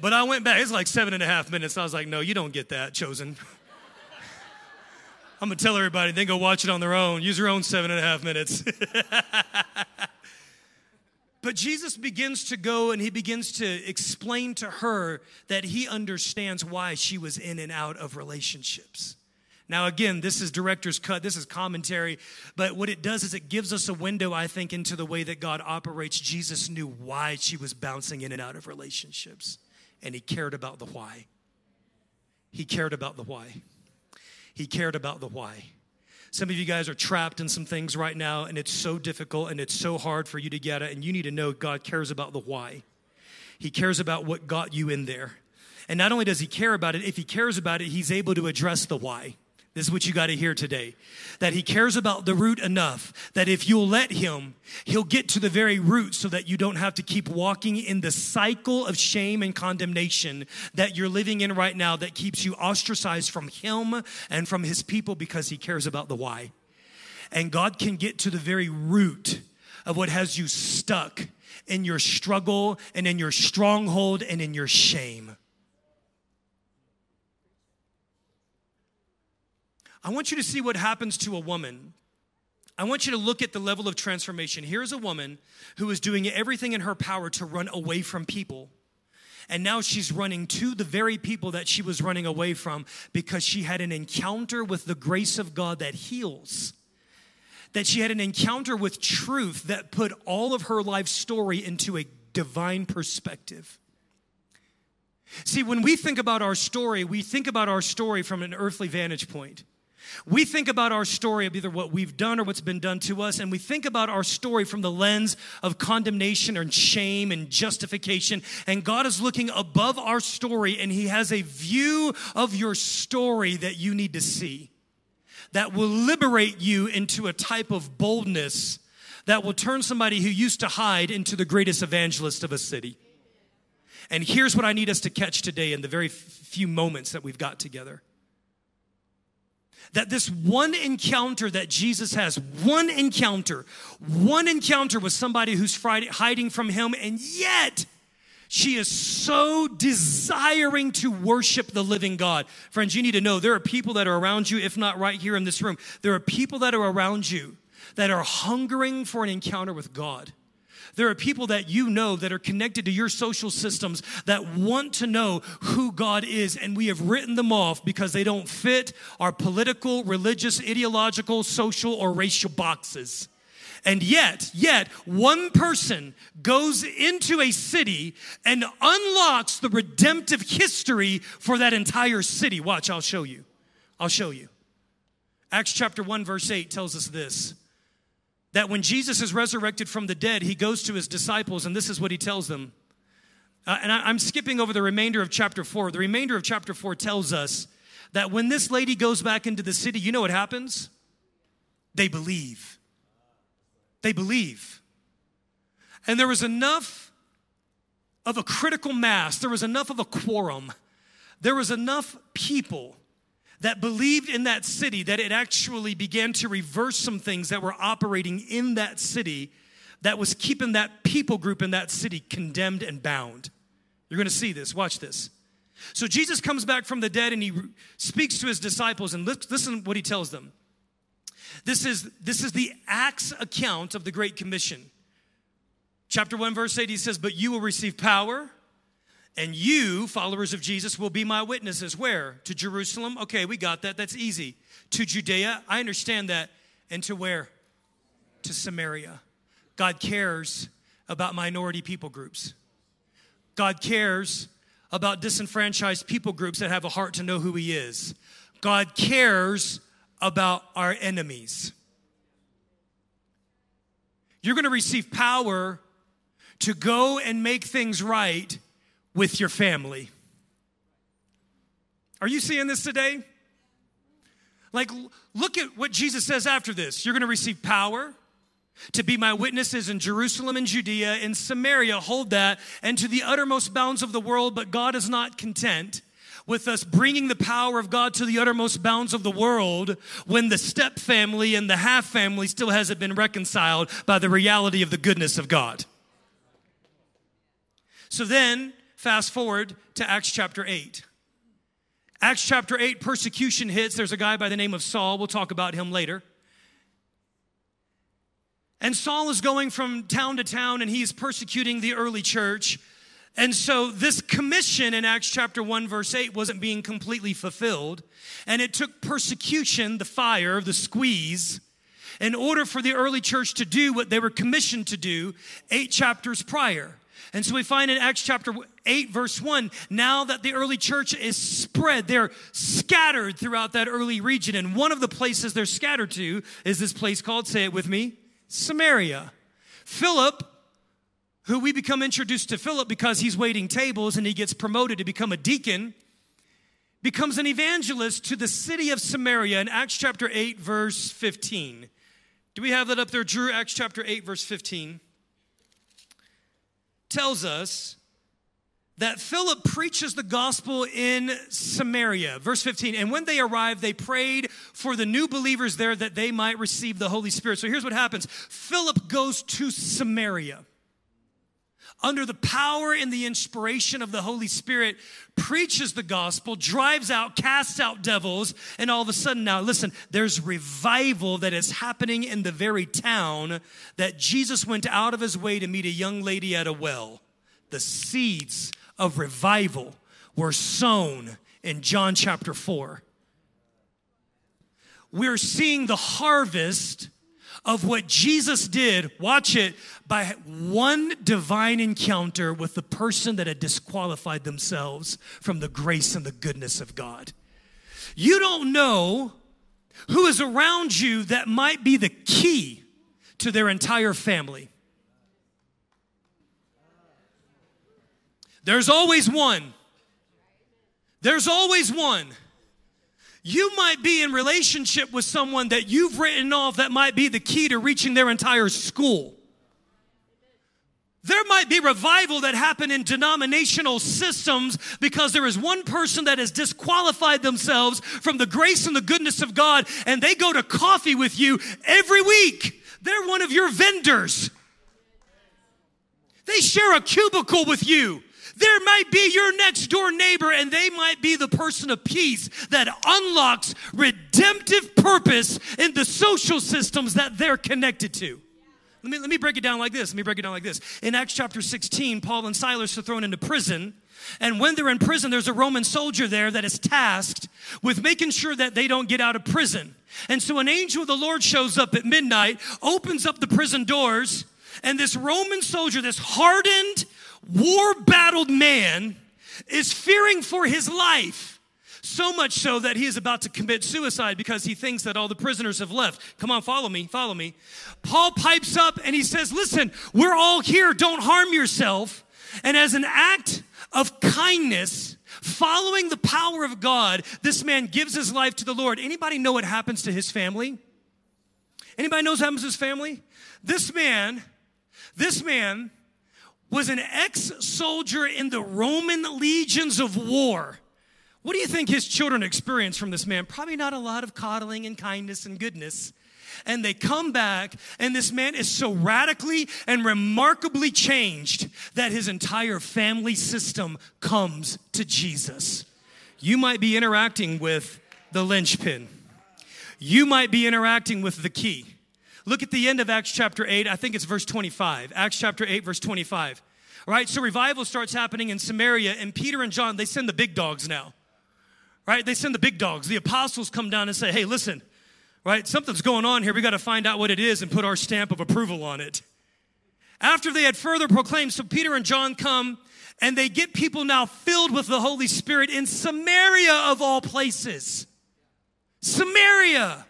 But I went back, it's like seven and a half minutes. I was like, no, you don't get that, chosen. I'm going to tell everybody, then go watch it on their own. Use your own seven and a half minutes. but Jesus begins to go and he begins to explain to her that he understands why she was in and out of relationships. Now, again, this is director's cut, this is commentary, but what it does is it gives us a window, I think, into the way that God operates. Jesus knew why she was bouncing in and out of relationships, and he cared about the why. He cared about the why. He cared about the why. Some of you guys are trapped in some things right now, and it's so difficult and it's so hard for you to get it, and you need to know God cares about the why. He cares about what got you in there. And not only does he care about it, if he cares about it, he's able to address the why. This is what you got to hear today. That he cares about the root enough that if you'll let him, he'll get to the very root so that you don't have to keep walking in the cycle of shame and condemnation that you're living in right now that keeps you ostracized from him and from his people because he cares about the why. And God can get to the very root of what has you stuck in your struggle and in your stronghold and in your shame. I want you to see what happens to a woman. I want you to look at the level of transformation. Here's a woman who is doing everything in her power to run away from people. And now she's running to the very people that she was running away from because she had an encounter with the grace of God that heals. That she had an encounter with truth that put all of her life story into a divine perspective. See, when we think about our story, we think about our story from an earthly vantage point. We think about our story of either what we've done or what's been done to us, and we think about our story from the lens of condemnation and shame and justification. And God is looking above our story, and He has a view of your story that you need to see that will liberate you into a type of boldness that will turn somebody who used to hide into the greatest evangelist of a city. And here's what I need us to catch today in the very few moments that we've got together that this one encounter that Jesus has, one encounter, one encounter with somebody who's hiding from him, and yet she is so desiring to worship the living God. Friends, you need to know there are people that are around you, if not right here in this room, there are people that are around you that are hungering for an encounter with God. There are people that you know that are connected to your social systems that want to know who God is, and we have written them off because they don't fit our political, religious, ideological, social, or racial boxes. And yet, yet, one person goes into a city and unlocks the redemptive history for that entire city. Watch, I'll show you. I'll show you. Acts chapter 1, verse 8 tells us this that when Jesus is resurrected from the dead, he goes to his disciples, and this is what he tells them. Uh, and I, I'm skipping over the remainder of chapter 4. The remainder of chapter 4 tells us that when this lady goes back into the city, you know what happens? They believe. They believe. And there was enough of a critical mass, there was enough of a quorum, there was enough people that believed in that city that it actually began to reverse some things that were operating in that city that was keeping that people group in that city condemned and bound. You're going to see this. Watch this. So Jesus comes back from the dead and he speaks to his disciples and lis- listen what he tells them. This is this is the Acts account of the Great Commission. Chapter 1 verse 8 he says, "But you will receive power and you, followers of Jesus, will be my witnesses. Where? To Jerusalem? Okay, we got that. That's easy. To Judea? I understand that. And to where? To Samaria. God cares about minority people groups. God cares about disenfranchised people groups that have a heart to know who He is. God cares about our enemies. You're going to receive power to go and make things right with your family. Are you seeing this today? Like, look at what Jesus says after this. You're going to receive power to be my witnesses in Jerusalem and Judea, in Samaria, hold that, and to the uttermost bounds of the world. But God is not content with us bringing the power of God to the uttermost bounds of the world when the step family and the half family still hasn't been reconciled by the reality of the goodness of God. So then, fast forward to Acts chapter 8. Acts chapter 8, persecution hits. There's a guy by the name of Saul. We'll talk about him later. And Saul is going from town to town and he's persecuting the early church. And so this commission in Acts chapter 1, verse 8 wasn't being completely fulfilled. And it took persecution, the fire, the squeeze, in order for the early church to do what they were commissioned to do eight chapters prior. And so we find in Acts chapter 8, verse 1, now that the early church is spread, they're scattered throughout that early region. And one of the places they're scattered to is this place called, say it with me, Samaria. Philip, who we become introduced to Philip because he's waiting tables and he gets promoted to become a deacon, becomes an evangelist to the city of Samaria in Acts chapter 8, verse 15. Do we have that up there, Drew? Acts chapter 8, verse 15 tells us that Philip preaches the gospel in Samaria. Verse 15, and when they arrived, they prayed for the new believers there that they might receive the Holy Spirit. So here's what happens Philip goes to Samaria. Under the power and the inspiration of the Holy Spirit, preaches the gospel, drives out, casts out devils, and all of a sudden, now listen, there's revival that is happening in the very town that Jesus went out of his way to meet a young lady at a well. The seeds of revival were sown in John chapter 4. We're seeing the harvest of what Jesus did, watch it, by one divine encounter with the person that had disqualified themselves from the grace and the goodness of God. You don't know who is around you that might be the key to their entire family. There's always one. There's always one. You might be in relationship with someone that you've written off that might be the key to reaching their entire school. There might be revival that happen in denominational systems because there is one person that has disqualified themselves from the grace and the goodness of God and they go to coffee with you every week. They're one of your vendors. They share a cubicle with you. There might be your next door neighbor, and they might be the person of peace that unlocks redemptive purpose in the social systems that they're connected to. Let me, let me break it down like this. Let me break it down like this. In Acts chapter 16, Paul and Silas are thrown into prison. And when they're in prison, there's a Roman soldier there that is tasked with making sure that they don't get out of prison. And so an angel of the Lord shows up at midnight, opens up the prison doors, and this Roman soldier, this hardened, war battled man, is fearing for his life. So much so that he is about to commit suicide because he thinks that all the prisoners have left. Come on, follow me, follow me. Paul pipes up and he says, Listen, we're all here, don't harm yourself. And as an act of kindness, following the power of God, this man gives his life to the Lord. Anybody know what happens to his family? Anybody knows what happens to his family? This man, this man was an ex soldier in the Roman legions of war. What do you think his children experienced from this man? Probably not a lot of coddling and kindness and goodness. And they come back, and this man is so radically and remarkably changed that his entire family system comes to Jesus. You might be interacting with the linchpin, you might be interacting with the key. Look at the end of Acts chapter 8, I think it's verse 25. Acts chapter 8, verse 25. All right, so revival starts happening in Samaria, and Peter and John, they send the big dogs now. Right? They send the big dogs. The apostles come down and say, hey, listen, right? Something's going on here. We got to find out what it is and put our stamp of approval on it. After they had further proclaimed, so Peter and John come and they get people now filled with the Holy Spirit in Samaria of all places. Samaria.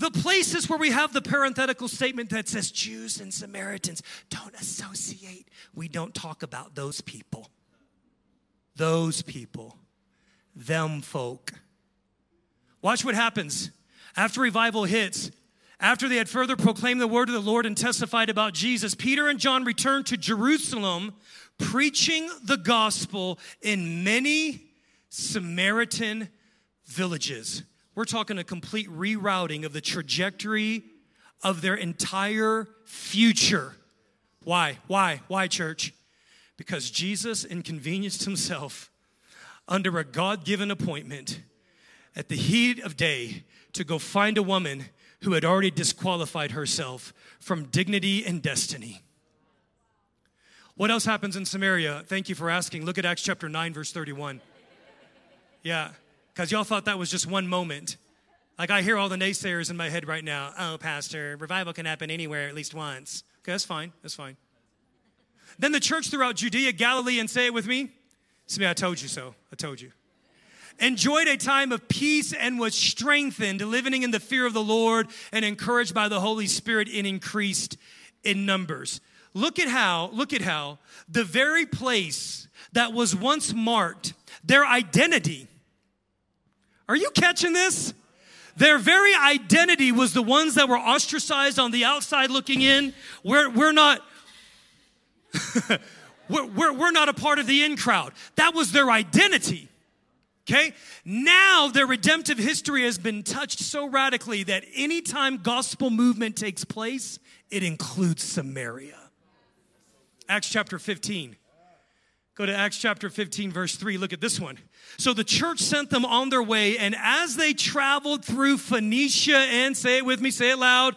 The places where we have the parenthetical statement that says Jews and Samaritans don't associate. We don't talk about those people. Those people. Them folk. Watch what happens. After revival hits, after they had further proclaimed the word of the Lord and testified about Jesus, Peter and John returned to Jerusalem, preaching the gospel in many Samaritan villages. We're talking a complete rerouting of the trajectory of their entire future. Why? Why? Why, church? Because Jesus inconvenienced himself under a God given appointment at the heat of day to go find a woman who had already disqualified herself from dignity and destiny. What else happens in Samaria? Thank you for asking. Look at Acts chapter 9, verse 31. Yeah, because y'all thought that was just one moment. Like I hear all the naysayers in my head right now. Oh, Pastor, revival can happen anywhere at least once. Okay, that's fine. That's fine. Then the church throughout Judea, Galilee, and say it with me. Me, I told you so. I told you. Enjoyed a time of peace and was strengthened, living in the fear of the Lord and encouraged by the Holy Spirit and increased in numbers. Look at how, look at how the very place that was once marked, their identity. Are you catching this? Their very identity was the ones that were ostracized on the outside looking in. We're, we're not. we're, we're, we're not a part of the in crowd. That was their identity. Okay? Now their redemptive history has been touched so radically that anytime gospel movement takes place, it includes Samaria. Acts chapter 15. Go to Acts chapter 15, verse 3. Look at this one. So the church sent them on their way, and as they traveled through Phoenicia and say it with me, say it loud.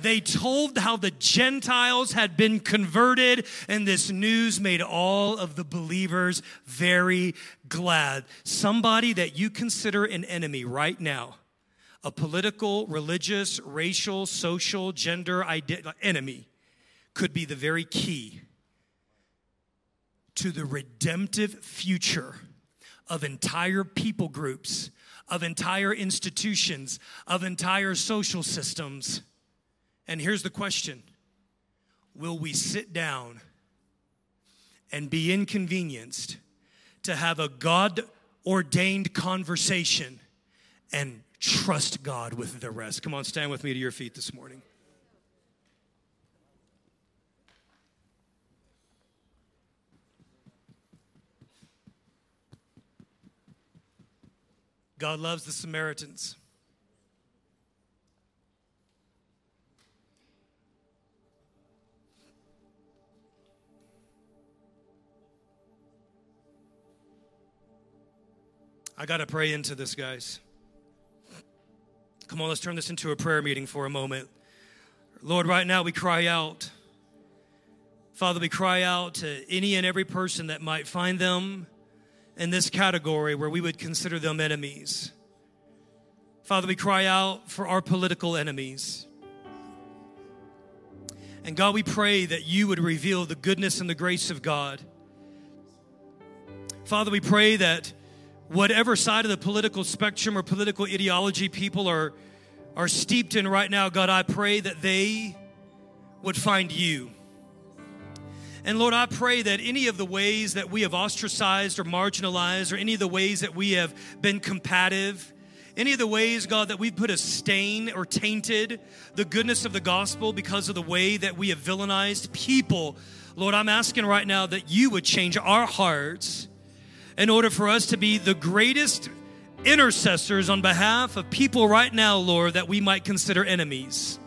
They told how the Gentiles had been converted, and this news made all of the believers very glad. Somebody that you consider an enemy right now, a political, religious, racial, social, gender ide- enemy, could be the very key to the redemptive future of entire people groups, of entire institutions, of entire social systems. And here's the question Will we sit down and be inconvenienced to have a God ordained conversation and trust God with the rest? Come on, stand with me to your feet this morning. God loves the Samaritans. I got to pray into this, guys. Come on, let's turn this into a prayer meeting for a moment. Lord, right now we cry out. Father, we cry out to any and every person that might find them in this category where we would consider them enemies. Father, we cry out for our political enemies. And God, we pray that you would reveal the goodness and the grace of God. Father, we pray that whatever side of the political spectrum or political ideology people are, are steeped in right now, God, I pray that they would find you. And Lord, I pray that any of the ways that we have ostracized or marginalized, or any of the ways that we have been combative, any of the ways, God, that we've put a stain or tainted the goodness of the gospel because of the way that we have villainized people, Lord, I'm asking right now that you would change our hearts in order for us to be the greatest intercessors on behalf of people right now, Lord, that we might consider enemies.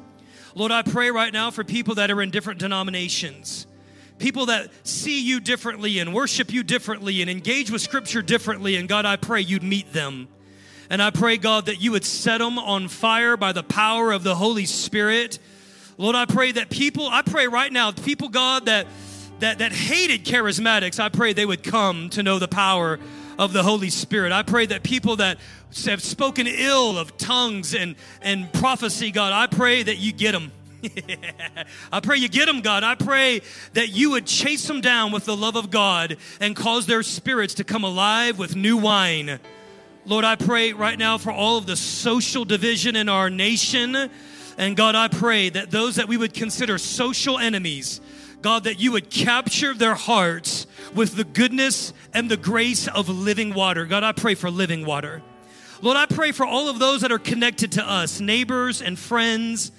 Lord, I pray right now for people that are in different denominations, people that see you differently and worship you differently and engage with Scripture differently. And God, I pray you'd meet them. And I pray, God, that you would set them on fire by the power of the Holy Spirit. Lord, I pray that people, I pray right now, people, God, that that, that hated charismatics, I pray they would come to know the power of the Holy Spirit. I pray that people that have spoken ill of tongues and, and prophecy, God, I pray that you get them. I pray you get them, God. I pray that you would chase them down with the love of God and cause their spirits to come alive with new wine. Lord, I pray right now for all of the social division in our nation. And God, I pray that those that we would consider social enemies, God, that you would capture their hearts with the goodness and the grace of living water. God, I pray for living water. Lord, I pray for all of those that are connected to us, neighbors and friends.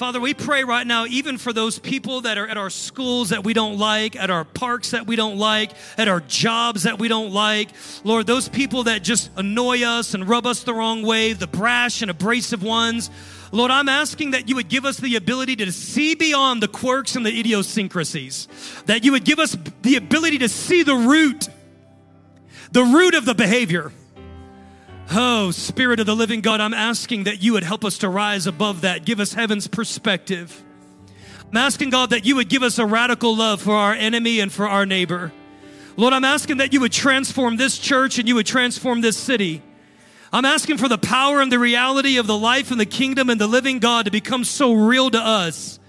Father, we pray right now, even for those people that are at our schools that we don't like, at our parks that we don't like, at our jobs that we don't like. Lord, those people that just annoy us and rub us the wrong way, the brash and abrasive ones. Lord, I'm asking that you would give us the ability to see beyond the quirks and the idiosyncrasies, that you would give us the ability to see the root, the root of the behavior. Oh, Spirit of the living God, I'm asking that you would help us to rise above that. Give us heaven's perspective. I'm asking, God, that you would give us a radical love for our enemy and for our neighbor. Lord, I'm asking that you would transform this church and you would transform this city. I'm asking for the power and the reality of the life and the kingdom and the living God to become so real to us.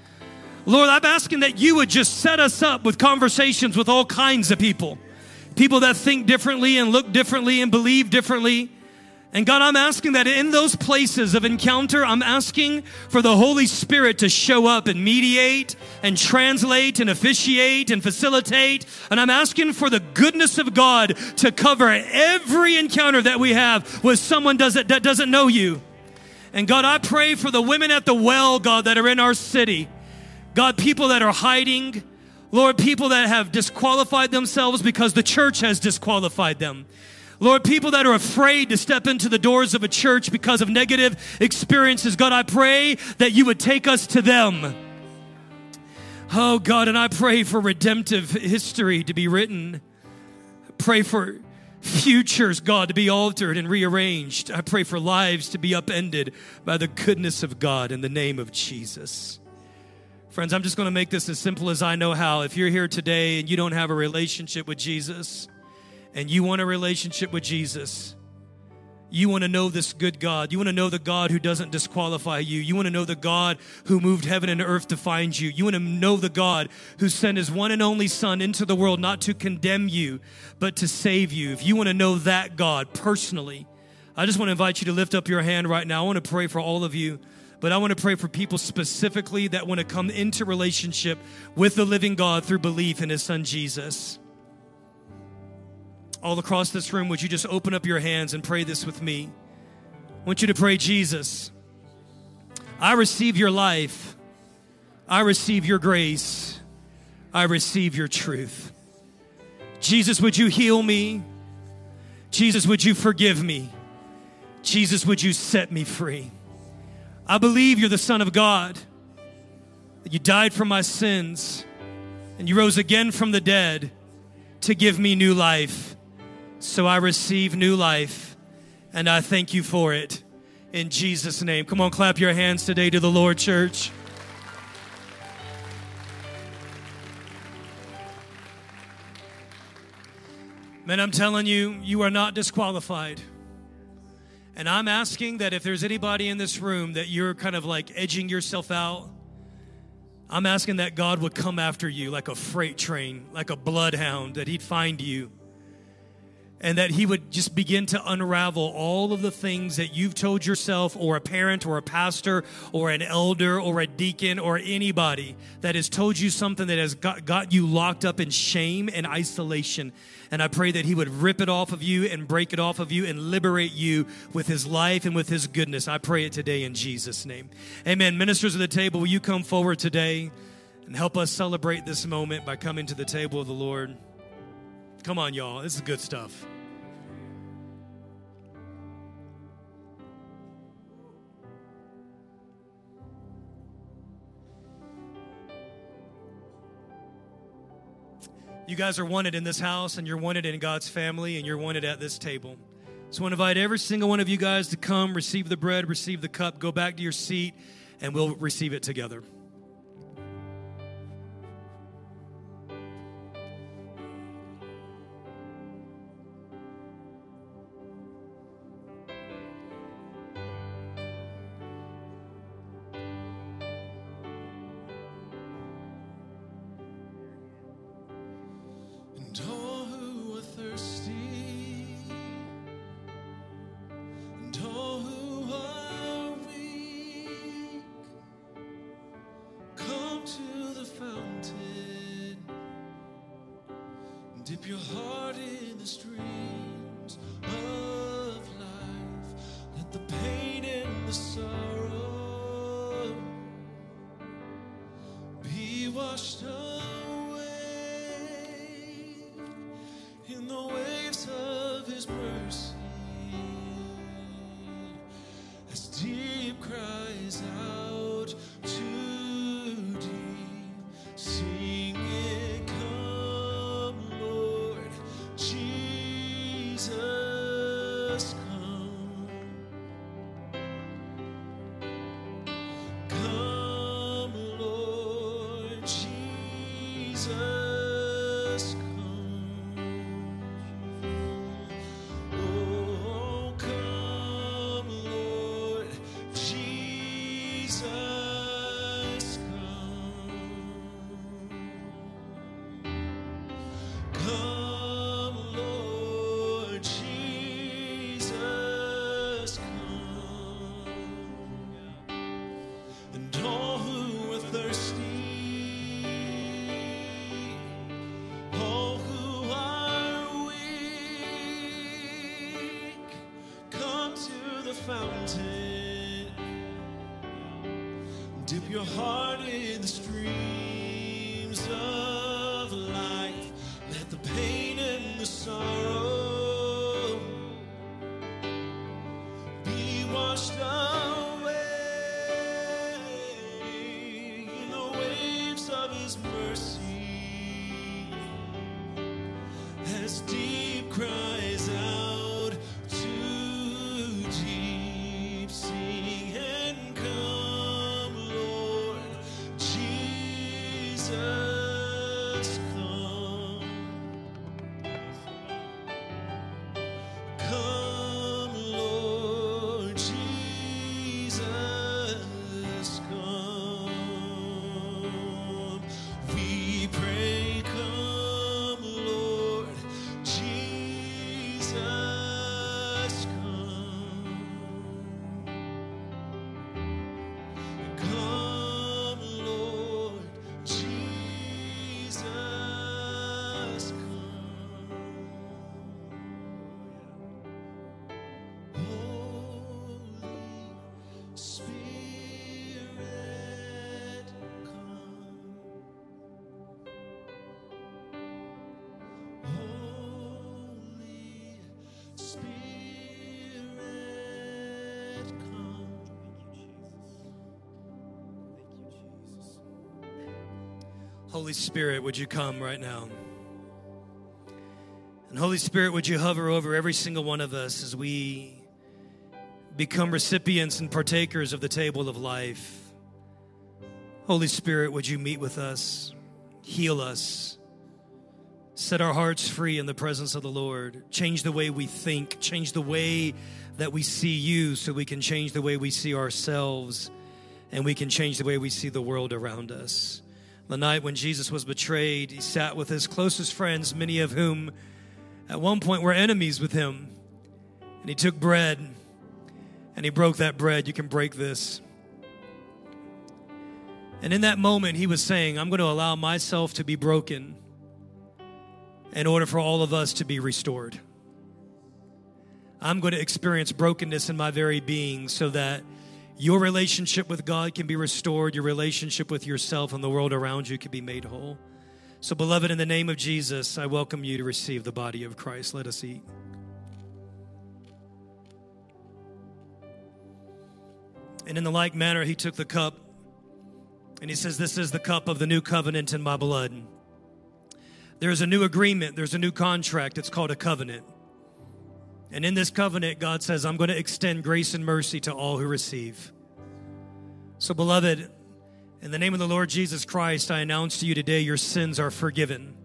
Lord, I'm asking that you would just set us up with conversations with all kinds of people. People that think differently and look differently and believe differently. And God, I'm asking that in those places of encounter, I'm asking for the Holy Spirit to show up and mediate and translate and officiate and facilitate. And I'm asking for the goodness of God to cover every encounter that we have with someone that doesn't know you. And God, I pray for the women at the well, God, that are in our city. God, people that are hiding. Lord, people that have disqualified themselves because the church has disqualified them. Lord, people that are afraid to step into the doors of a church because of negative experiences, God, I pray that you would take us to them. Oh, God, and I pray for redemptive history to be written. Pray for futures, God, to be altered and rearranged. I pray for lives to be upended by the goodness of God in the name of Jesus. Friends, I'm just going to make this as simple as I know how. If you're here today and you don't have a relationship with Jesus, and you want a relationship with Jesus, you want to know this good God. You want to know the God who doesn't disqualify you. You want to know the God who moved heaven and earth to find you. You want to know the God who sent his one and only Son into the world not to condemn you, but to save you. If you want to know that God personally, I just want to invite you to lift up your hand right now. I want to pray for all of you. But I want to pray for people specifically that want to come into relationship with the living God through belief in his son Jesus all across this room, would you just open up your hands and pray this with me? I want you to pray, Jesus, I receive your life. I receive your grace. I receive your truth. Jesus, would you heal me? Jesus, would you forgive me? Jesus, would you set me free? I believe you're the Son of God, that you died for my sins, and you rose again from the dead to give me new life. So I receive new life, and I thank you for it. In Jesus' name. Come on, clap your hands today to the Lord, church. Man, I'm telling you, you are not disqualified. And I'm asking that if there's anybody in this room that you're kind of like edging yourself out, I'm asking that God would come after you like a freight train, like a bloodhound, that He'd find you and that he would just begin to unravel all of the things that you've told yourself or a parent or a pastor or an elder or a deacon or anybody that has told you something that has got, got you locked up in shame and isolation. And i pray that he would rip it off of you and break it off of you and liberate you with his life and with his goodness. I pray it today in jesus name. Amen. Ministers of the table will you come forward today and help us celebrate this moment by coming to the table of the lord? Come on, y'all. This is good stuff. You guys are wanted in this house, and you're wanted in God's family, and you're wanted at this table. So I want to invite every single one of you guys to come, receive the bread, receive the cup, go back to your seat, and we'll receive it together. Dip your heart in the streams of life. Let the pain and the sorrow Holy Spirit, would you come right now? And Holy Spirit, would you hover over every single one of us as we become recipients and partakers of the table of life? Holy Spirit, would you meet with us, heal us, set our hearts free in the presence of the Lord, change the way we think, change the way that we see you so we can change the way we see ourselves and we can change the way we see the world around us. The night when Jesus was betrayed, he sat with his closest friends, many of whom at one point were enemies with him. And he took bread and he broke that bread. You can break this. And in that moment, he was saying, I'm going to allow myself to be broken in order for all of us to be restored. I'm going to experience brokenness in my very being so that your relationship with God can be restored, your relationship with yourself and the world around you can be made whole. So, beloved, in the name of Jesus, I welcome you to receive the body of Christ. Let us eat. And in the like manner, he took the cup and he says, This is the cup of the new covenant in my blood. There's a new agreement, there's a new contract. It's called a covenant. And in this covenant, God says, I'm going to extend grace and mercy to all who receive. So, beloved, in the name of the Lord Jesus Christ, I announce to you today your sins are forgiven.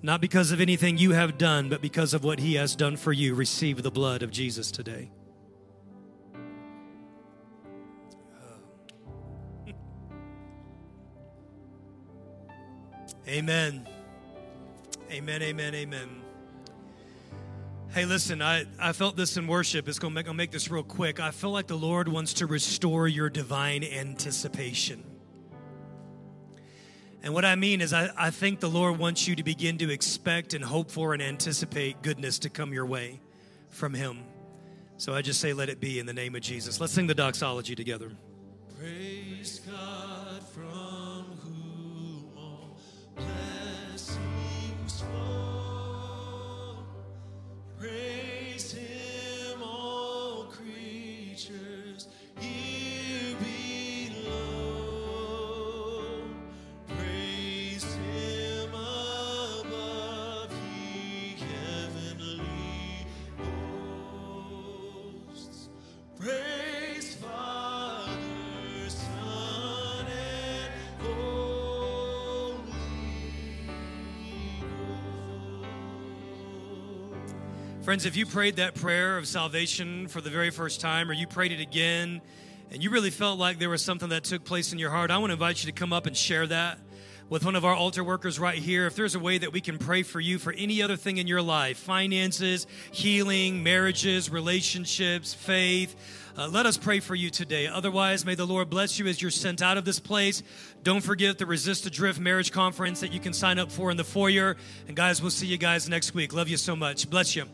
Not because of anything you have done, but because of what He has done for you. Receive the blood of Jesus today. Amen. Amen, amen, amen. Hey, listen, I, I felt this in worship. It's gonna make, I'll make this real quick. I feel like the Lord wants to restore your divine anticipation. And what I mean is, I, I think the Lord wants you to begin to expect and hope for and anticipate goodness to come your way from Him. So I just say, let it be in the name of Jesus. Let's sing the doxology together. Praise God from whom all Friends, if you prayed that prayer of salvation for the very first time, or you prayed it again, and you really felt like there was something that took place in your heart, I want to invite you to come up and share that with one of our altar workers right here. If there's a way that we can pray for you for any other thing in your life finances, healing, marriages, relationships, faith uh, let us pray for you today. Otherwise, may the Lord bless you as you're sent out of this place. Don't forget the Resist the Drift marriage conference that you can sign up for in the foyer. And guys, we'll see you guys next week. Love you so much. Bless you.